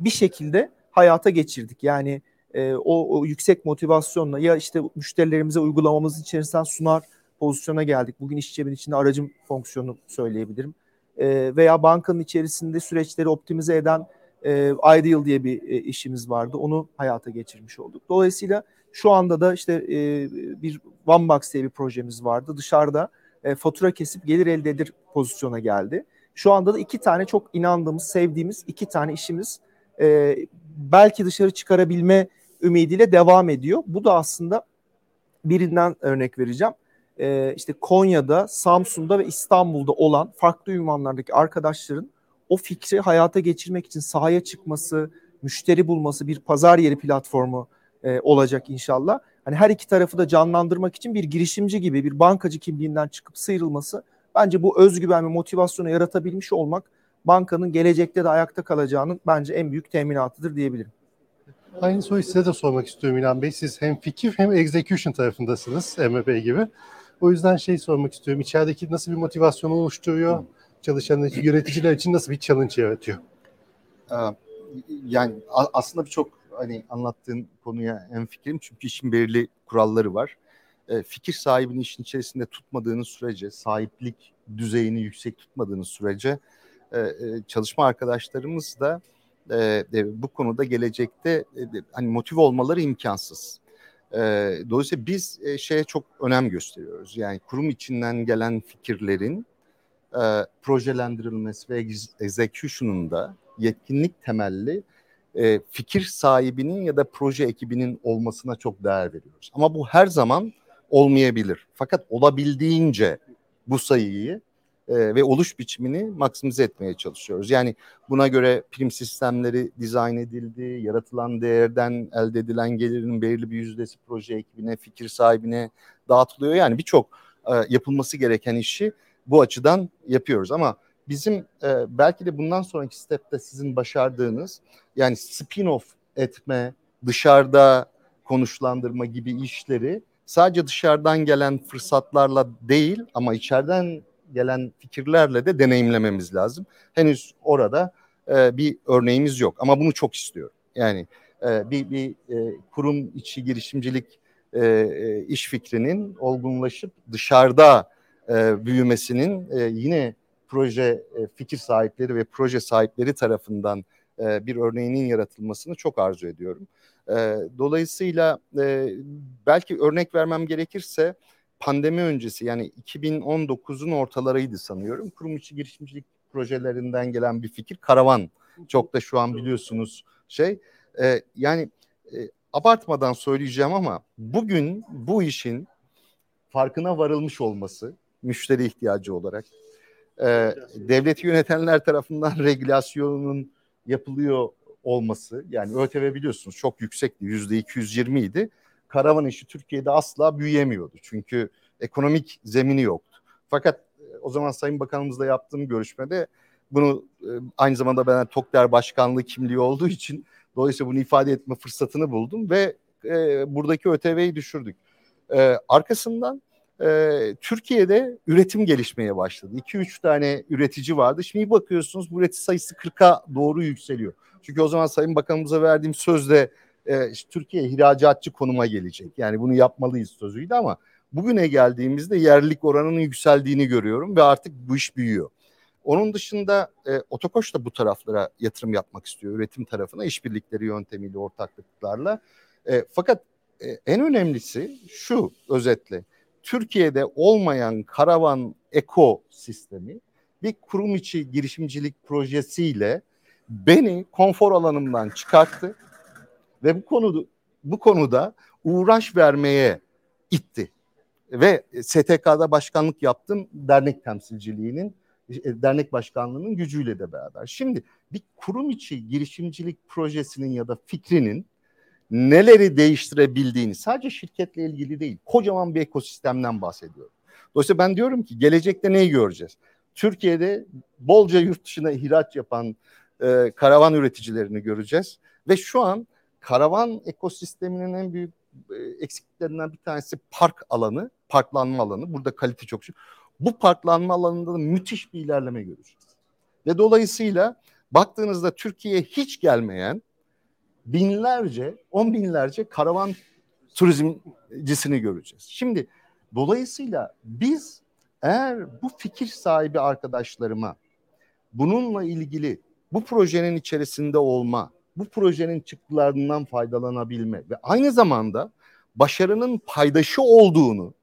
bir şekilde hayata geçirdik. Yani e, o, o yüksek motivasyonla ya işte müşterilerimize uygulamamız içerisinden sunar pozisyona geldik. Bugün iş cebinin içinde aracım fonksiyonu söyleyebilirim. E, veya bankanın içerisinde süreçleri optimize eden e, Ideal diye bir e, işimiz vardı. Onu hayata geçirmiş olduk. Dolayısıyla şu anda da işte e, bir OneBox diye bir projemiz vardı. Dışarıda e, fatura kesip gelir elde edir pozisyona geldi. Şu anda da iki tane çok inandığımız, sevdiğimiz iki tane işimiz e, belki dışarı çıkarabilme ümidiyle devam ediyor. Bu da aslında birinden örnek vereceğim. E, işte Konya'da, Samsun'da ve İstanbul'da olan farklı ünvanlardaki arkadaşların o fikri hayata geçirmek için sahaya çıkması, müşteri bulması, bir pazar yeri platformu e, olacak inşallah. Hani her iki tarafı da canlandırmak için bir girişimci gibi bir bankacı kimliğinden çıkıp sıyrılması bence bu özgüven ve motivasyonu yaratabilmiş olmak bankanın gelecekte de ayakta kalacağının bence en büyük teminatıdır diyebilirim. Aynı soruyu size de sormak istiyorum İlhan Bey. Siz hem fikir hem execution tarafındasınız MEP gibi. O yüzden şey sormak istiyorum. İçerideki nasıl bir motivasyon oluşturuyor? Çalışan yöneticiler için nasıl bir challenge yaratıyor? Yani aslında birçok hani anlattığın konuya en fikrim çünkü işin belirli kuralları var. Fikir sahibini işin içerisinde tutmadığınız sürece, sahiplik düzeyini yüksek tutmadığınız sürece çalışma arkadaşlarımız da bu konuda gelecekte hani motive olmaları imkansız. Dolayısıyla biz şeye çok önem gösteriyoruz. Yani kurum içinden gelen fikirlerin projelendirilmesi ve execution'unda yetkinlik temelli fikir sahibinin ya da proje ekibinin olmasına çok değer veriyoruz. Ama bu her zaman olmayabilir. Fakat olabildiğince bu sayıyı e, ve oluş biçimini maksimize etmeye çalışıyoruz. Yani buna göre prim sistemleri dizayn edildi, yaratılan değerden elde edilen gelirin belirli bir yüzdesi proje ekibine, fikir sahibine dağıtılıyor. Yani birçok e, yapılması gereken işi bu açıdan yapıyoruz ama bizim e, belki de bundan sonraki stepte sizin başardığınız yani spin-off etme, dışarıda konuşlandırma gibi işleri sadece dışarıdan gelen fırsatlarla değil ama içeriden gelen fikirlerle de deneyimlememiz lazım. Henüz orada e, bir örneğimiz yok ama bunu çok istiyorum. Yani e, bir, bir e, kurum içi girişimcilik e, e, iş fikrinin olgunlaşıp dışarıda e, büyümesinin e, yine proje e, fikir sahipleri ve proje sahipleri tarafından e, bir örneğinin yaratılmasını çok arzu ediyorum. E, dolayısıyla e, belki örnek vermem gerekirse pandemi öncesi yani 2019'un ortalarıydı sanıyorum. Kurum içi girişimcilik projelerinden gelen bir fikir karavan. Çok da şu an biliyorsunuz şey. E, yani e, abartmadan söyleyeceğim ama bugün bu işin farkına varılmış olması müşteri ihtiyacı olarak e, devleti yönetenler tarafından (laughs) regülasyonun yapılıyor olması yani ÖTV biliyorsunuz çok yüksekti yüzde 220 idi karavan işi Türkiye'de asla büyüyemiyordu. Çünkü ekonomik zemini yoktu. Fakat e, o zaman Sayın Bakanımızla yaptığım görüşmede bunu e, aynı zamanda ben TOKDER Başkanlığı kimliği olduğu için dolayısıyla bunu ifade etme fırsatını buldum ve e, buradaki ÖTV'yi düşürdük. E, arkasından e, Türkiye'de üretim gelişmeye başladı. 2-3 tane üretici vardı. Şimdi bakıyorsunuz bu üretici sayısı 40'a doğru yükseliyor. Çünkü o zaman Sayın Bakanımıza verdiğim sözde e, işte Türkiye ihracatçı konuma gelecek. Yani bunu yapmalıyız sözüydü ama bugüne geldiğimizde yerlilik oranının yükseldiğini görüyorum ve artık bu iş büyüyor. Onun dışında e, Otokoş da bu taraflara yatırım yapmak istiyor. Üretim tarafına işbirlikleri yöntemiyle, ortaklıklarla. E, fakat e, en önemlisi şu özetle. Türkiye'de olmayan karavan ekosistemi bir kurum içi girişimcilik projesiyle beni konfor alanımdan çıkarttı ve bu konuda bu konuda uğraş vermeye itti. Ve STK'da başkanlık yaptım dernek temsilciliğinin e, dernek başkanlığının gücüyle de beraber. Şimdi bir kurum içi girişimcilik projesinin ya da fikrinin neleri değiştirebildiğini sadece şirketle ilgili değil kocaman bir ekosistemden bahsediyorum. Dolayısıyla ben diyorum ki gelecekte neyi göreceğiz? Türkiye'de bolca yurt dışına ihraç yapan e, karavan üreticilerini göreceğiz ve şu an karavan ekosisteminin en büyük e, eksikliklerinden bir tanesi park alanı, parklanma alanı. Burada kalite çok düşük. Bu parklanma alanında da müthiş bir ilerleme göreceğiz. Ve dolayısıyla baktığınızda Türkiye'ye hiç gelmeyen binlerce, on binlerce karavan turizmcisini göreceğiz. Şimdi dolayısıyla biz eğer bu fikir sahibi arkadaşlarıma bununla ilgili bu projenin içerisinde olma, bu projenin çıktılarından faydalanabilme ve aynı zamanda başarının paydaşı olduğunu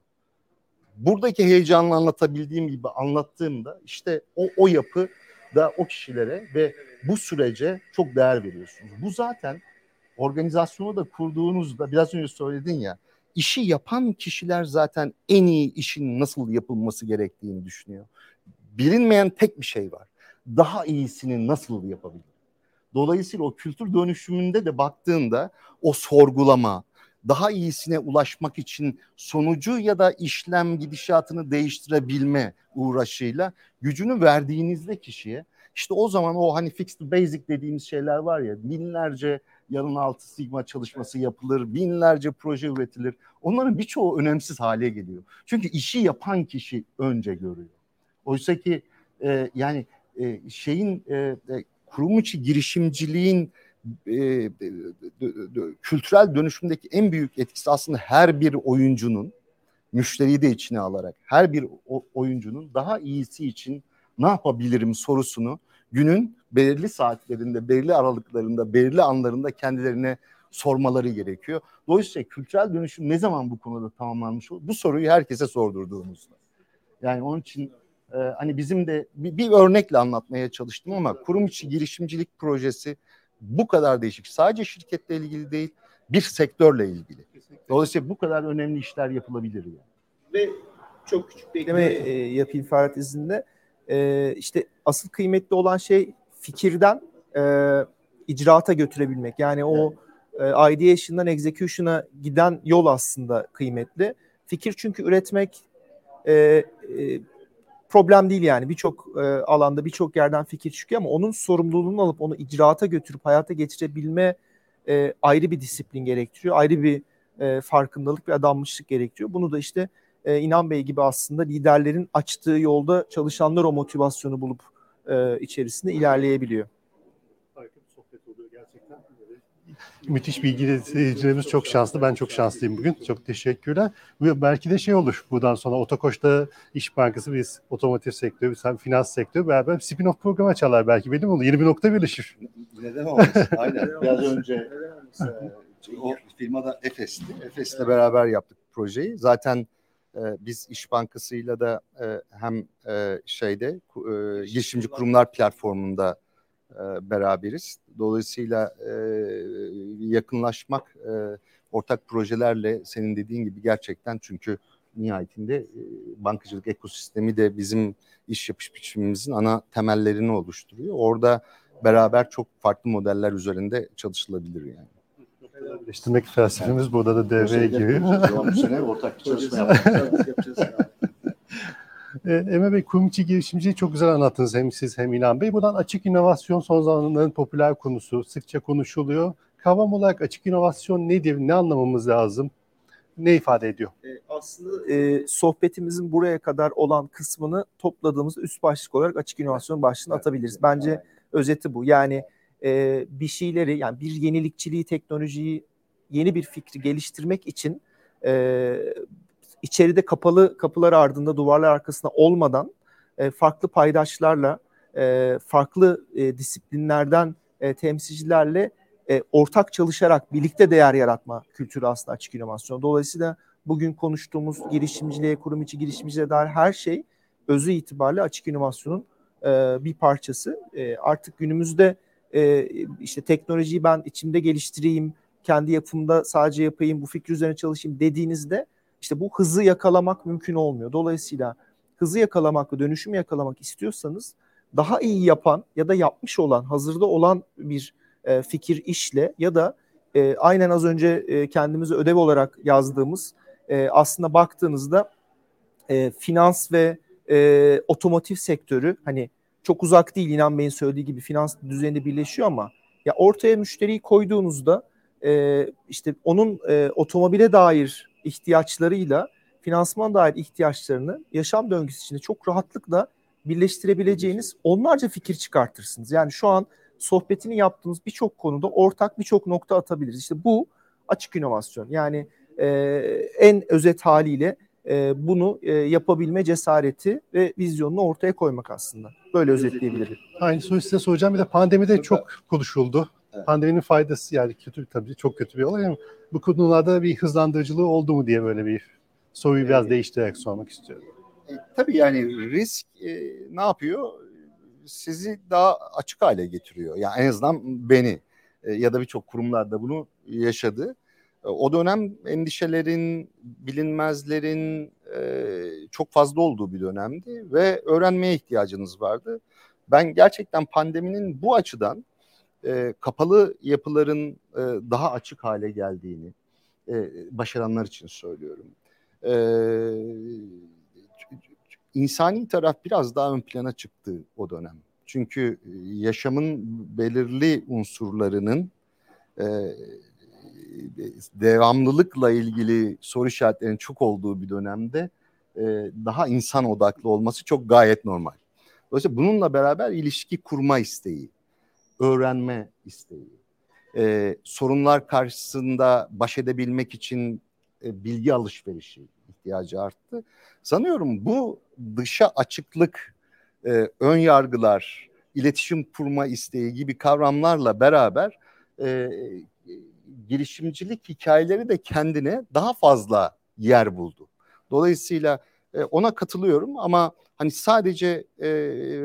buradaki heyecanla anlatabildiğim gibi anlattığımda işte o, o yapı da o kişilere ve bu sürece çok değer veriyorsunuz. Bu zaten organizasyonu da kurduğunuzda biraz önce söyledin ya işi yapan kişiler zaten en iyi işin nasıl yapılması gerektiğini düşünüyor. Bilinmeyen tek bir şey var. Daha iyisini nasıl yapabilir? Dolayısıyla o kültür dönüşümünde de baktığında o sorgulama, daha iyisine ulaşmak için sonucu ya da işlem gidişatını değiştirebilme uğraşıyla gücünü verdiğinizde kişiye işte o zaman o hani fixed basic dediğimiz şeyler var ya binlerce yarın altı sigma çalışması yapılır, binlerce proje üretilir. Onların birçoğu önemsiz hale geliyor. Çünkü işi yapan kişi önce görüyor. Oysa ki e, yani e, şeyin e, e kurum içi girişimciliğin e, kültürel dönüşümdeki en büyük etkisi aslında her bir oyuncunun müşteriyi de içine alarak her bir oyuncunun daha iyisi için ne yapabilirim sorusunu günün belirli saatlerinde, belirli aralıklarında, belirli anlarında kendilerine sormaları gerekiyor. Dolayısıyla kültürel dönüşüm ne zaman bu konuda tamamlanmış olur? Bu soruyu herkese sordurduğumuzda. Yani onun için e, hani bizim de bir, bir örnekle anlatmaya çalıştım ama kurum içi girişimcilik projesi bu kadar değişik. Sadece şirketle ilgili değil, bir sektörle ilgili. Dolayısıyla bu kadar önemli işler yapılabilir yani. Ve çok küçük bir ekleme e, yapayım Ferhat izinde. E, işte asıl kıymetli olan şey fikirden e, icraata götürebilmek. Yani o e, ideation'dan execution'a giden yol aslında kıymetli. Fikir çünkü üretmek e, e, problem değil yani. Birçok e, alanda birçok yerden fikir çıkıyor ama onun sorumluluğunu alıp onu icraata götürüp hayata geçirebilme e, ayrı bir disiplin gerektiriyor. Ayrı bir e, farkındalık ve adanmışlık gerektiriyor. Bunu da işte e, İnan Bey gibi aslında liderlerin açtığı yolda çalışanlar o motivasyonu bulup e, içerisinde ilerleyebiliyor. Müthiş bilgi izleyicilerimiz çok şanslı. Ben çok şanslıyım bugün. Çok teşekkürler. Ve belki de şey olur buradan sonra Otokoş'ta İş Bankası, biz otomotiv sektörü, sen finans sektörü beraber spin-off programı açarlar belki. Benim olur. 20 nokta birleşir. Neden olmaz? Aynen. Biraz önce o firmada Efes'ti. Efes'le beraber yaptık projeyi. Zaten e, biz İş Bankası'yla da e, hem e, şeyde e, girişimci kurumlar platformunda e, beraberiz. Dolayısıyla e, yakınlaşmak e, ortak projelerle senin dediğin gibi gerçekten çünkü nihayetinde e, bankacılık ekosistemi de bizim iş yapış biçimimizin ana temellerini oluşturuyor. Orada beraber çok farklı modeller üzerinde çalışılabilir yani. Birleştirmek felsefemiz burada da devreye giriyor. Bu sene ortak çalışma yapacağız. (laughs) E, Emre Bey kurum içi girişimciliği çok güzel anlattınız hem siz hem İnan Bey. Buradan açık inovasyon son zamanların popüler konusu. Sıkça konuşuluyor. Kavram olarak açık inovasyon nedir? Ne anlamamız lazım? Ne ifade ediyor? E, aslında e, sohbetimizin buraya kadar olan kısmını topladığımız üst başlık olarak açık inovasyon başlığını atabiliriz. Bence özeti bu. Yani e, bir şeyleri yani bir yenilikçiliği, teknolojiyi, yeni bir fikri geliştirmek için e, içeride kapalı kapılar ardında, duvarlar arkasında olmadan e, farklı paydaşlarla, e, farklı e, disiplinlerden e, temsilcilerle e, ortak çalışarak birlikte değer yaratma kültürü aslında açık inovasyon. Dolayısıyla bugün konuştuğumuz girişimciliğe, kurum içi girişimciliğe dair her şey özü itibariyle açık inovasyonun e, bir parçası. E, artık günümüzde e, işte teknolojiyi ben içimde geliştireyim, kendi yapımda sadece yapayım, bu fikir üzerine çalışayım dediğinizde işte bu hızı yakalamak mümkün olmuyor. Dolayısıyla hızı yakalamak ve dönüşümü yakalamak istiyorsanız daha iyi yapan ya da yapmış olan, hazırda olan bir e, fikir işle ya da e, aynen az önce e, kendimize ödev olarak yazdığımız e, aslında baktığınızda e, finans ve e, otomotiv sektörü hani çok uzak değil İnan Bey'in söylediği gibi finans düzeninde birleşiyor ama ya ortaya müşteriyi koyduğunuzda e, işte onun e, otomobile dair ihtiyaçlarıyla finansman dair ihtiyaçlarını yaşam döngüsü içinde çok rahatlıkla birleştirebileceğiniz onlarca fikir çıkartırsınız. Yani şu an sohbetini yaptığımız birçok konuda ortak birçok nokta atabiliriz. İşte bu açık inovasyon. Yani e, en özet haliyle e, bunu e, yapabilme cesareti ve vizyonunu ortaya koymak aslında. Böyle özetleyebilirim. Aynı soruyu size soracağım. Bir de pandemide çok konuşuldu. Evet. Pandeminin faydası yani kötü tabii çok kötü bir olay ama bu konularda bir hızlandırıcılığı oldu mu diye böyle bir soruyu evet. biraz değiştirerek sormak istiyorum. E, tabii yani risk e, ne yapıyor? Sizi daha açık hale getiriyor. Yani en azından beni e, ya da birçok kurumlarda bunu yaşadı. E, o dönem endişelerin, bilinmezlerin e, çok fazla olduğu bir dönemdi ve öğrenmeye ihtiyacınız vardı. Ben gerçekten pandeminin bu açıdan e, kapalı yapıların e, daha açık hale geldiğini e, başaranlar için söylüyorum. E, insani taraf biraz daha ön plana çıktı o dönem. Çünkü yaşamın belirli unsurlarının e, devamlılıkla ilgili soru işaretlerinin çok olduğu bir dönemde e, daha insan odaklı olması çok gayet normal. Dolayısıyla bununla beraber ilişki kurma isteği, öğrenme isteği, e, sorunlar karşısında baş edebilmek için e, bilgi alışverişi ihtiyacı arttı. Sanıyorum bu dışa açıklık, e, ön yargılar, iletişim kurma isteği gibi kavramlarla beraber e, girişimcilik hikayeleri de kendine daha fazla yer buldu. Dolayısıyla e, ona katılıyorum ama hani sadece e,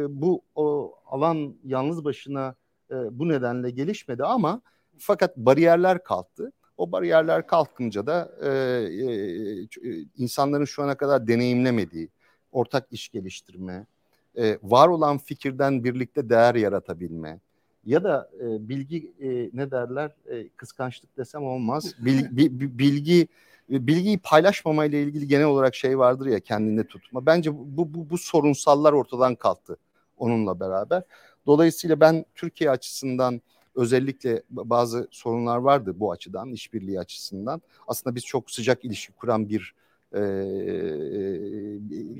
bu o alan yalnız başına e, bu nedenle gelişmedi ama fakat bariyerler kalktı. O bariyerler kalkınca da e, e, insanların şu ana kadar deneyimlemediği ortak iş geliştirme, e, var olan fikirden birlikte değer yaratabilme, ya da e, bilgi e, ne derler e, kıskançlık desem olmaz. Bil, (laughs) bi, bilgi bilgiyi paylaşmama ile ilgili genel olarak şey vardır ya kendinde tutma. Bence bu, bu, bu sorunsallar ortadan kalktı onunla beraber. Dolayısıyla ben Türkiye açısından özellikle bazı sorunlar vardı bu açıdan, işbirliği açısından. Aslında biz çok sıcak ilişki kuran bir e,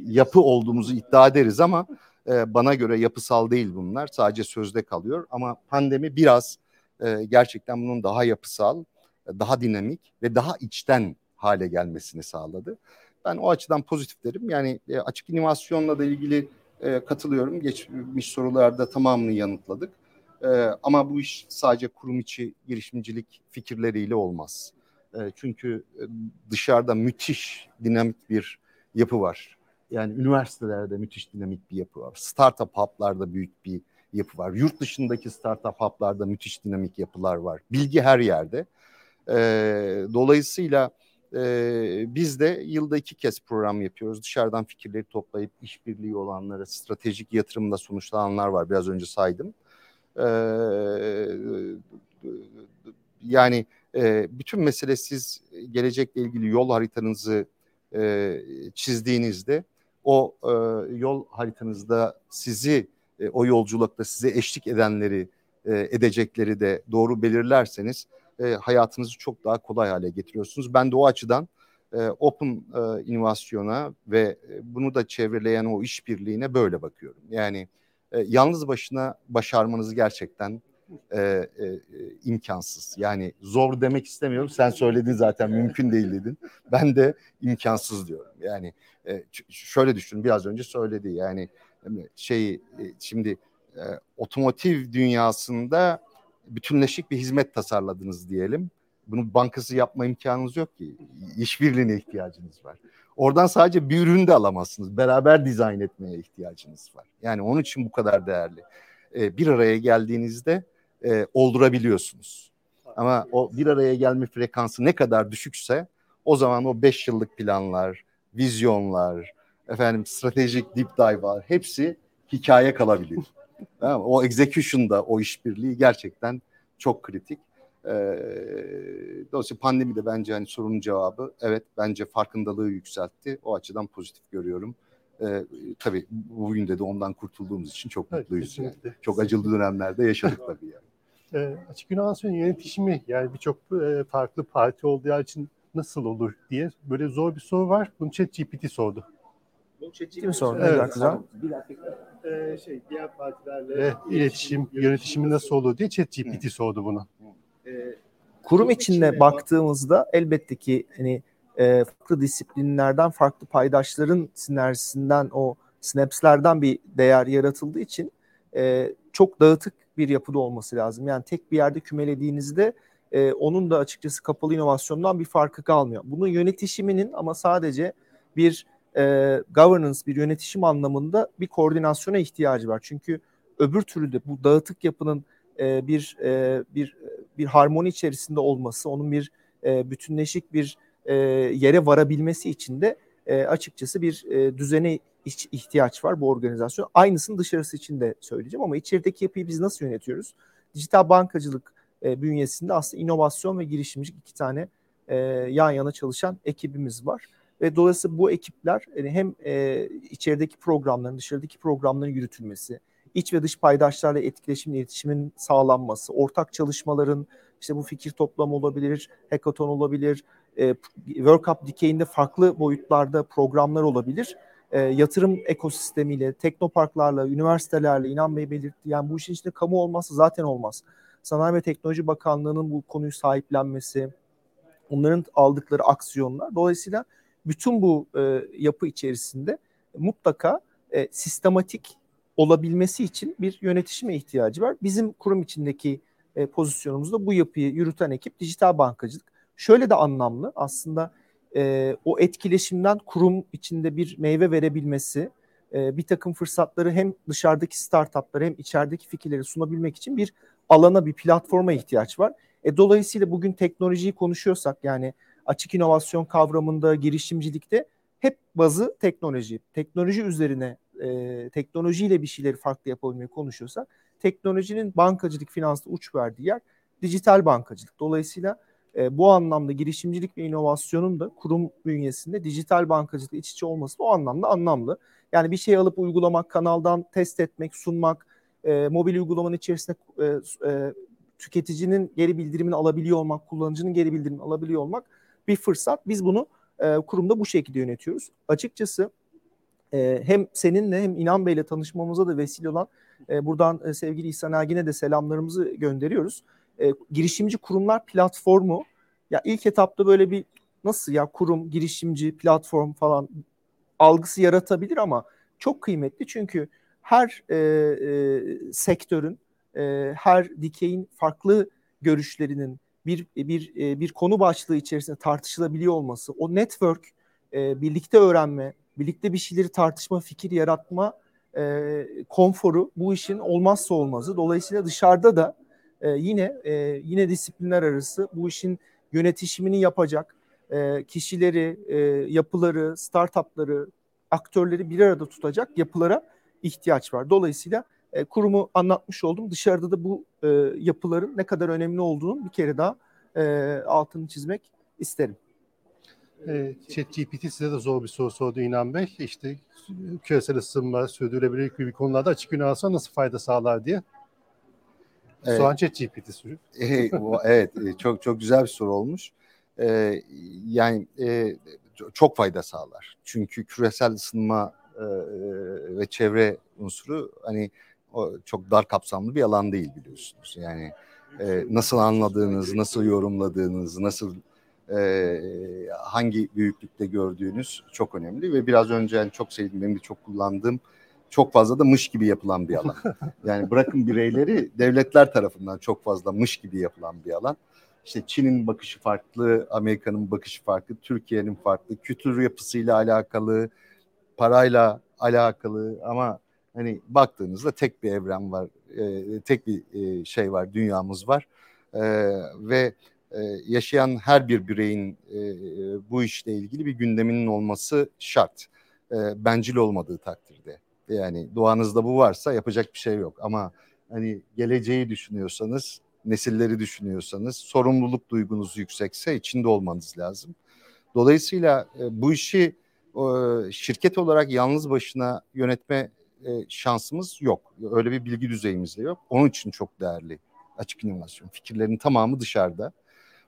yapı olduğumuzu iddia ederiz ama e, bana göre yapısal değil bunlar. Sadece sözde kalıyor ama pandemi biraz e, gerçekten bunun daha yapısal, daha dinamik ve daha içten hale gelmesini sağladı. Ben o açıdan pozitif derim. Yani e, açık inovasyonla da ilgili e, katılıyorum. Geçmiş sorularda tamamını yanıtladık. E, ama bu iş sadece kurum içi girişimcilik fikirleriyle olmaz. E, çünkü e, dışarıda müthiş dinamik bir yapı var. Yani üniversitelerde müthiş dinamik bir yapı var. Startup hub'larda büyük bir yapı var. Yurt dışındaki startup hub'larda müthiş dinamik yapılar var. Bilgi her yerde. E, dolayısıyla e, biz de yılda iki kez program yapıyoruz. Dışarıdan fikirleri toplayıp işbirliği olanlara, stratejik yatırımla sonuçlananlar var. Biraz önce saydım. E, yani e, bütün mesele siz gelecekle ilgili yol haritanızı e, çizdiğinizde o e, yol haritanızda sizi e, o yolculukta size eşlik edenleri e, edecekleri de doğru belirlerseniz e, hayatınızı çok daha kolay hale getiriyorsunuz. Ben de o açıdan e, open e, inovasyona ve e, bunu da çevreleyen o işbirliğine böyle bakıyorum. Yani e, yalnız başına başarmanız gerçekten e, e, imkansız. Yani zor demek istemiyorum. Sen söyledin zaten mümkün değil dedin. Ben de imkansız diyorum. Yani e, şöyle düşün biraz önce söyledi. Yani şey şimdi e, otomotiv dünyasında bütünleşik bir hizmet tasarladınız diyelim. Bunu bankası yapma imkanınız yok ki. İşbirliğine ihtiyacınız var. Oradan sadece bir ürün de alamazsınız. Beraber dizayn etmeye ihtiyacınız var. Yani onun için bu kadar değerli. E, bir araya geldiğinizde e, oldurabiliyorsunuz. Ama o bir araya gelme frekansı ne kadar düşükse o zaman o beş yıllık planlar, vizyonlar, efendim stratejik deep dive'lar hepsi hikaye kalabilir. Tamam O execution'da o işbirliği gerçekten çok kritik. Ee, dolayısıyla pandemi de bence hani sorunun cevabı evet bence farkındalığı yükseltti. O açıdan pozitif görüyorum. Ee, tabii bugün de de ondan kurtulduğumuz için çok evet, mutluyuz. Yani. Çok acılı dönemlerde yaşadık (laughs) tabii yani. E, açık inovasyon yönetişimi yani birçok e, farklı parti olduğu için nasıl olur diye böyle zor bir soru var. Bunu ChatGPT sordu. ChatGPT mi sordu? Evet. Bir dakika. Ee, şey diğer partilerle e, iletişim, yönetişimi nasıl olur diye ChatGPT sordu bunu. Ee, kurum içinde baktığımızda elbette ki hani e, farklı disiplinlerden farklı paydaşların sinerjisinden o snaps'lerden bir değer yaratıldığı için e, çok dağıtık bir yapıda olması lazım. Yani tek bir yerde kümelediğinizde e, onun da açıkçası kapalı inovasyondan bir farkı kalmıyor. Bunun yönetişiminin ama sadece bir e, governance, bir yönetişim anlamında bir koordinasyona ihtiyacı var. Çünkü öbür türlü de bu dağıtık yapının e, bir e, bir bir harmoni içerisinde olması, onun bir e, bütünleşik bir e, yere varabilmesi için de e, açıkçası bir e, düzene ihtiyaç var bu organizasyon. Aynısını dışarısı için de söyleyeceğim ama içerideki yapıyı biz nasıl yönetiyoruz? Dijital bankacılık e, bünyesinde aslında inovasyon ve girişimcilik iki tane e, yan yana çalışan ekibimiz var. Ve dolayısıyla bu ekipler yani hem e, içerideki programların, dışarıdaki programların yürütülmesi, iç ve dış paydaşlarla etkileşim, iletişimin sağlanması, ortak çalışmaların işte bu fikir toplamı olabilir, hackathon olabilir, e, World Cup dikeyinde farklı boyutlarda programlar olabilir. E, yatırım ekosistemiyle, teknoparklarla, üniversitelerle İnan Bey belirtti. Yani bu işin içinde kamu olmazsa zaten olmaz. Sanayi ve Teknoloji Bakanlığı'nın bu konuyu sahiplenmesi, onların aldıkları aksiyonlar. Dolayısıyla bütün bu e, yapı içerisinde mutlaka e, sistematik olabilmesi için bir yönetişime ihtiyacı var. Bizim kurum içindeki e, pozisyonumuzda bu yapıyı yürüten ekip dijital bankacılık. Şöyle de anlamlı aslında e, o etkileşimden kurum içinde bir meyve verebilmesi, e, bir takım fırsatları hem dışarıdaki startupları hem içerideki fikirleri sunabilmek için bir alana, bir platforma ihtiyaç var. E, dolayısıyla bugün teknolojiyi konuşuyorsak yani açık inovasyon kavramında, girişimcilikte hep bazı teknoloji. Teknoloji üzerine, e, teknolojiyle bir şeyleri farklı yapabilmeyi konuşuyorsak, teknolojinin bankacılık, finansta uç verdiği yer dijital bankacılık. Dolayısıyla e, bu anlamda girişimcilik ve inovasyonun da kurum bünyesinde dijital bankacılıkla iç içe olması o anlamda anlamlı. Yani bir şey alıp uygulamak, kanaldan test etmek, sunmak, e, mobil uygulamanın içerisinde e, e, tüketicinin geri bildirimini alabiliyor olmak, kullanıcının geri bildirimini alabiliyor olmak bir fırsat. Biz bunu e, kurumda bu şekilde yönetiyoruz. Açıkçası e, hem seninle hem İnan Bey'le tanışmamıza da vesile olan e, buradan e, sevgili İhsan Ergin'e de selamlarımızı gönderiyoruz. E, girişimci kurumlar platformu ya ilk etapta böyle bir nasıl ya kurum, girişimci, platform falan algısı yaratabilir ama çok kıymetli çünkü her e, e, sektörün, e, her dikeyin farklı görüşlerinin bir bir e, bir konu başlığı içerisinde tartışılabiliyor olması, o network, e, birlikte öğrenme, birlikte bir şeyleri tartışma, fikir yaratma e, konforu bu işin olmazsa olmazı. Dolayısıyla dışarıda da e, yine e, yine disiplinler arası bu işin yönetişimini yapacak e, kişileri, e, yapıları, startupları, aktörleri bir arada tutacak yapılara ihtiyaç var. Dolayısıyla e, kurumu anlatmış oldum. Dışarıda da bu e, yapıların ne kadar önemli olduğunu bir kere daha e, altını çizmek isterim. E, ChatGPT size de zor bir soru sordu İnan Bey. İşte küresel ısınma, sürdürülebilirlik gibi konularda açık inovasyon nasıl fayda sağlar diye. Evet. Soğan ChatGPT soruyor. evet, çok çok güzel bir soru olmuş. Ee, yani e, çok fayda sağlar. Çünkü küresel ısınma e, ve çevre unsuru hani o çok dar kapsamlı bir alan değil biliyorsunuz. Yani e, nasıl anladığınız, nasıl yorumladığınız, nasıl e, hangi büyüklükte gördüğünüz çok önemli ve biraz önce yani çok sevdiğim, benim de çok kullandığım çok fazla da mış gibi yapılan bir alan. (laughs) Yani bırakın bireyleri devletler tarafından çok fazla mış gibi yapılan bir alan. İşte Çin'in bakışı farklı, Amerika'nın bakışı farklı, Türkiye'nin farklı, kültür yapısıyla alakalı, parayla alakalı ama hani baktığınızda tek bir evren var, e, tek bir e, şey var, dünyamız var e, ve e, yaşayan her bir bireyin e, bu işle ilgili bir gündeminin olması şart. E, bencil olmadığı takdirde. Yani doğanızda bu varsa yapacak bir şey yok ama hani geleceği düşünüyorsanız, nesilleri düşünüyorsanız, sorumluluk duygunuz yüksekse içinde olmanız lazım. Dolayısıyla e, bu işi şirket olarak yalnız başına yönetme e, şansımız yok. Öyle bir bilgi düzeyimiz de yok. Onun için çok değerli açık inovasyon. Fikirlerin tamamı dışarıda.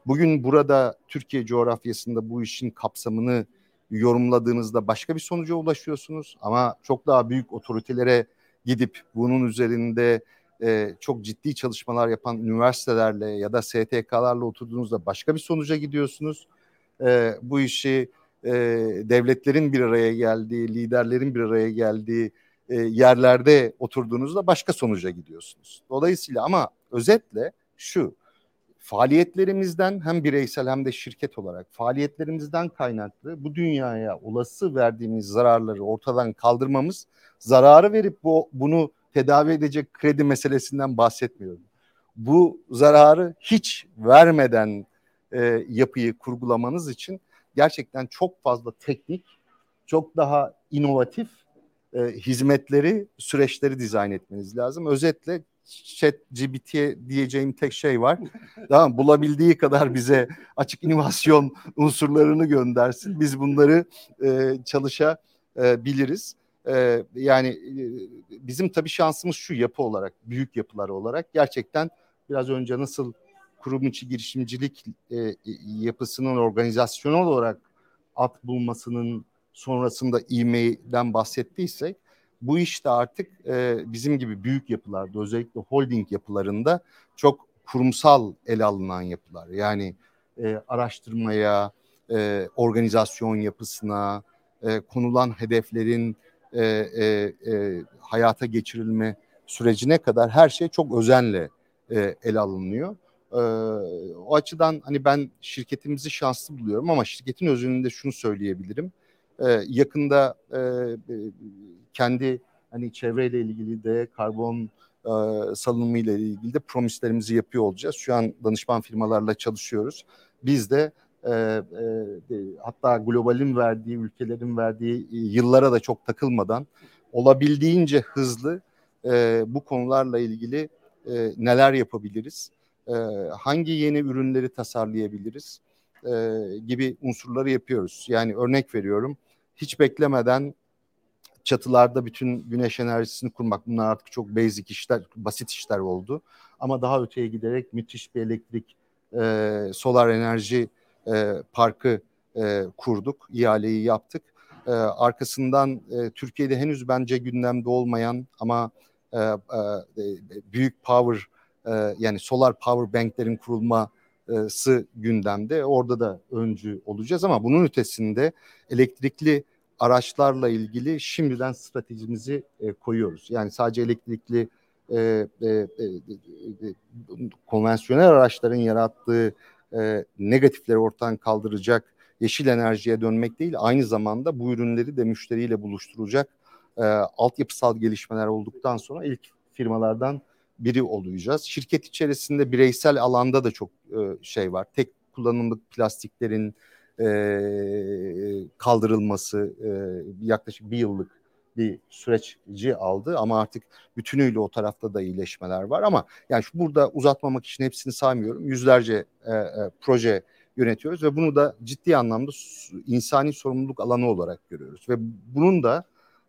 Bugün burada Türkiye coğrafyasında bu işin kapsamını yorumladığınızda başka bir sonuca ulaşıyorsunuz. Ama çok daha büyük otoritelere gidip bunun üzerinde e, çok ciddi çalışmalar yapan üniversitelerle ya da STK'larla oturduğunuzda başka bir sonuca gidiyorsunuz. E, bu işi e, devletlerin bir araya geldiği, liderlerin bir araya geldiği e, yerlerde oturduğunuzda başka sonuca gidiyorsunuz. Dolayısıyla ama özetle şu, faaliyetlerimizden hem bireysel hem de şirket olarak faaliyetlerimizden kaynaklı bu dünyaya olası verdiğimiz zararları ortadan kaldırmamız, zararı verip bu bunu tedavi edecek kredi meselesinden bahsetmiyorum. Bu zararı hiç vermeden e, yapıyı kurgulamanız için gerçekten çok fazla teknik, çok daha inovatif e, hizmetleri, süreçleri dizayn etmeniz lazım. Özetle chat GBT'ye diyeceğim tek şey var. tamam bulabildiği kadar bize açık inovasyon unsurlarını göndersin. Biz bunları e, çalışabiliriz. E, yani e, bizim tabii şansımız şu yapı olarak, büyük yapılar olarak gerçekten biraz önce nasıl kurum içi girişimcilik e, yapısının organizasyonel olarak at bulmasının sonrasında ivmeden bahsettiysek bu işte artık e, bizim gibi büyük yapılarda özellikle holding yapılarında çok kurumsal ele alınan yapılar. Yani e, araştırmaya, e, organizasyon yapısına, e, konulan hedeflerin e, e, e, hayata geçirilme sürecine kadar her şey çok özenle e, ele alınıyor. E, o açıdan hani ben şirketimizi şanslı buluyorum ama şirketin özünde şunu söyleyebilirim. E, yakında e, kendi hani çevreyle ilgili de karbon e, salınımı ile ilgili de promislerimizi yapıyor olacağız. Şu an danışman firmalarla çalışıyoruz. Biz de e, e, hatta globalin verdiği, ülkelerin verdiği e, yıllara da çok takılmadan olabildiğince hızlı e, bu konularla ilgili e, neler yapabiliriz, e, hangi yeni ürünleri tasarlayabiliriz e, gibi unsurları yapıyoruz. Yani örnek veriyorum, hiç beklemeden çatılarda bütün güneş enerjisini kurmak bunlar artık çok basic işler, basit işler oldu. Ama daha öteye giderek müthiş bir elektrik, e, solar enerji e, parkı e, kurduk, ihaleyi yaptık. E, arkasından e, Türkiye'de henüz bence gündemde olmayan ama e, e, büyük power e, yani solar power banklerin kurulması gündemde. Orada da öncü olacağız ama bunun ötesinde elektrikli araçlarla ilgili şimdiden stratejimizi e, koyuyoruz. Yani sadece elektrikli e, e, e, e, konvansiyonel araçların yarattığı e, negatifleri ortadan kaldıracak yeşil enerjiye dönmek değil, aynı zamanda bu ürünleri de müşteriyle buluşturacak e, altyapısal gelişmeler olduktan sonra ilk firmalardan biri olacağız. Şirket içerisinde bireysel alanda da çok e, şey var. Tek kullanımlık plastiklerin e, kaldırılması e, yaklaşık bir yıllık bir süreçci aldı ama artık bütünüyle o tarafta da iyileşmeler var ama yani şu burada uzatmamak için hepsini saymıyorum. Yüzlerce e, e, proje yönetiyoruz ve bunu da ciddi anlamda insani sorumluluk alanı olarak görüyoruz ve bunun da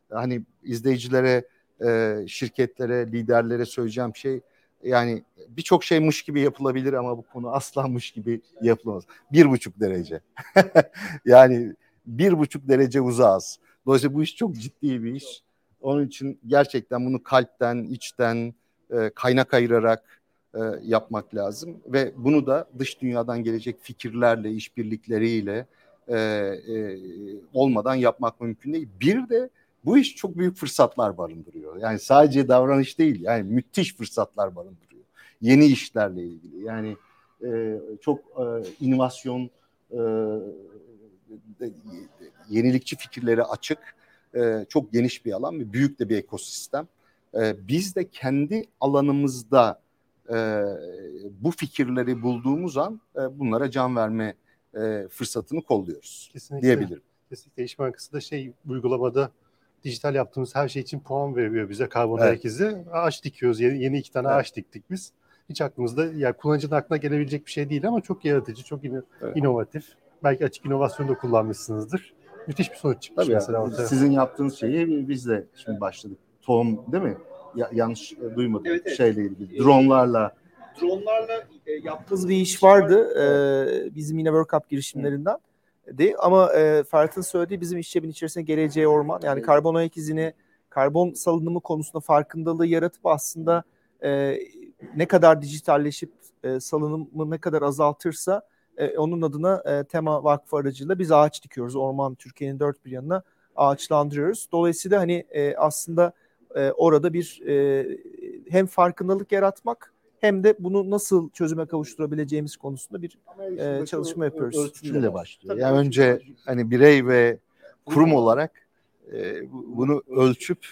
hani izleyicilere, e, şirketlere, liderlere söyleyeceğim şey yani birçok şeymiş gibi yapılabilir ama bu konu aslanmış gibi yapılamaz. Bir buçuk derece. (laughs) yani bir buçuk derece uzağız. Dolayısıyla bu iş çok ciddi bir iş. Onun için gerçekten bunu kalpten, içten, e, kaynak ayırarak e, yapmak lazım ve bunu da dış dünyadan gelecek fikirlerle, işbirlikleriyle e, e, olmadan yapmak mümkün değil. Bir de bu iş çok büyük fırsatlar barındırıyor. Yani sadece davranış değil, yani müthiş fırsatlar barındırıyor. Yeni işlerle ilgili. Yani e, çok e, inovasyon, e, yenilikçi fikirlere açık, e, çok geniş bir alan ve büyük de bir ekosistem. E, biz de kendi alanımızda e, bu fikirleri bulduğumuz an e, bunlara can verme e, fırsatını kolluyoruz Kesinlikle. diyebilirim. Kesinlikle İş Bankası da şey uygulamada dijital yaptığımız her şey için puan veriyor bize karbon evet. ayak izi. Ağaç dikiyoruz. Yeni, yeni iki tane evet. ağaç diktik biz. Hiç aklımızda yani kullanıcının aklına gelebilecek bir şey değil ama çok yaratıcı, çok in- evet. inovatif. Belki açık inovasyonu da kullanmışsınızdır. Müthiş bir sonuç çıkmış Tabii mesela. Ya, sizin yaptığınız şeyi biz de şimdi evet. başladık. Tohum değil mi? Ya, yanlış e, duymadım evet, evet. şeyle ilgili. Dronlarla. Dronlarla e, yaptığımız bir iş vardı. E, bizim yine World Cup girişimlerinden. De, ama e, Ferhat'ın söylediği bizim iş cebinin içerisinde geleceği orman. Yani karbon ayak izini, karbon salınımı konusunda farkındalığı yaratıp aslında e, ne kadar dijitalleşip e, salınımı ne kadar azaltırsa e, onun adına e, Tema Vakfı aracılığıyla biz ağaç dikiyoruz. Orman Türkiye'nin dört bir yanına ağaçlandırıyoruz. Dolayısıyla hani e, aslında e, orada bir e, hem farkındalık yaratmak hem de bunu nasıl çözüme kavuşturabileceğimiz konusunda bir e, çalışma yapıyoruz. Ölçümle başlıyor. Yani önce hani birey ve kurum olarak e, bunu ölçüp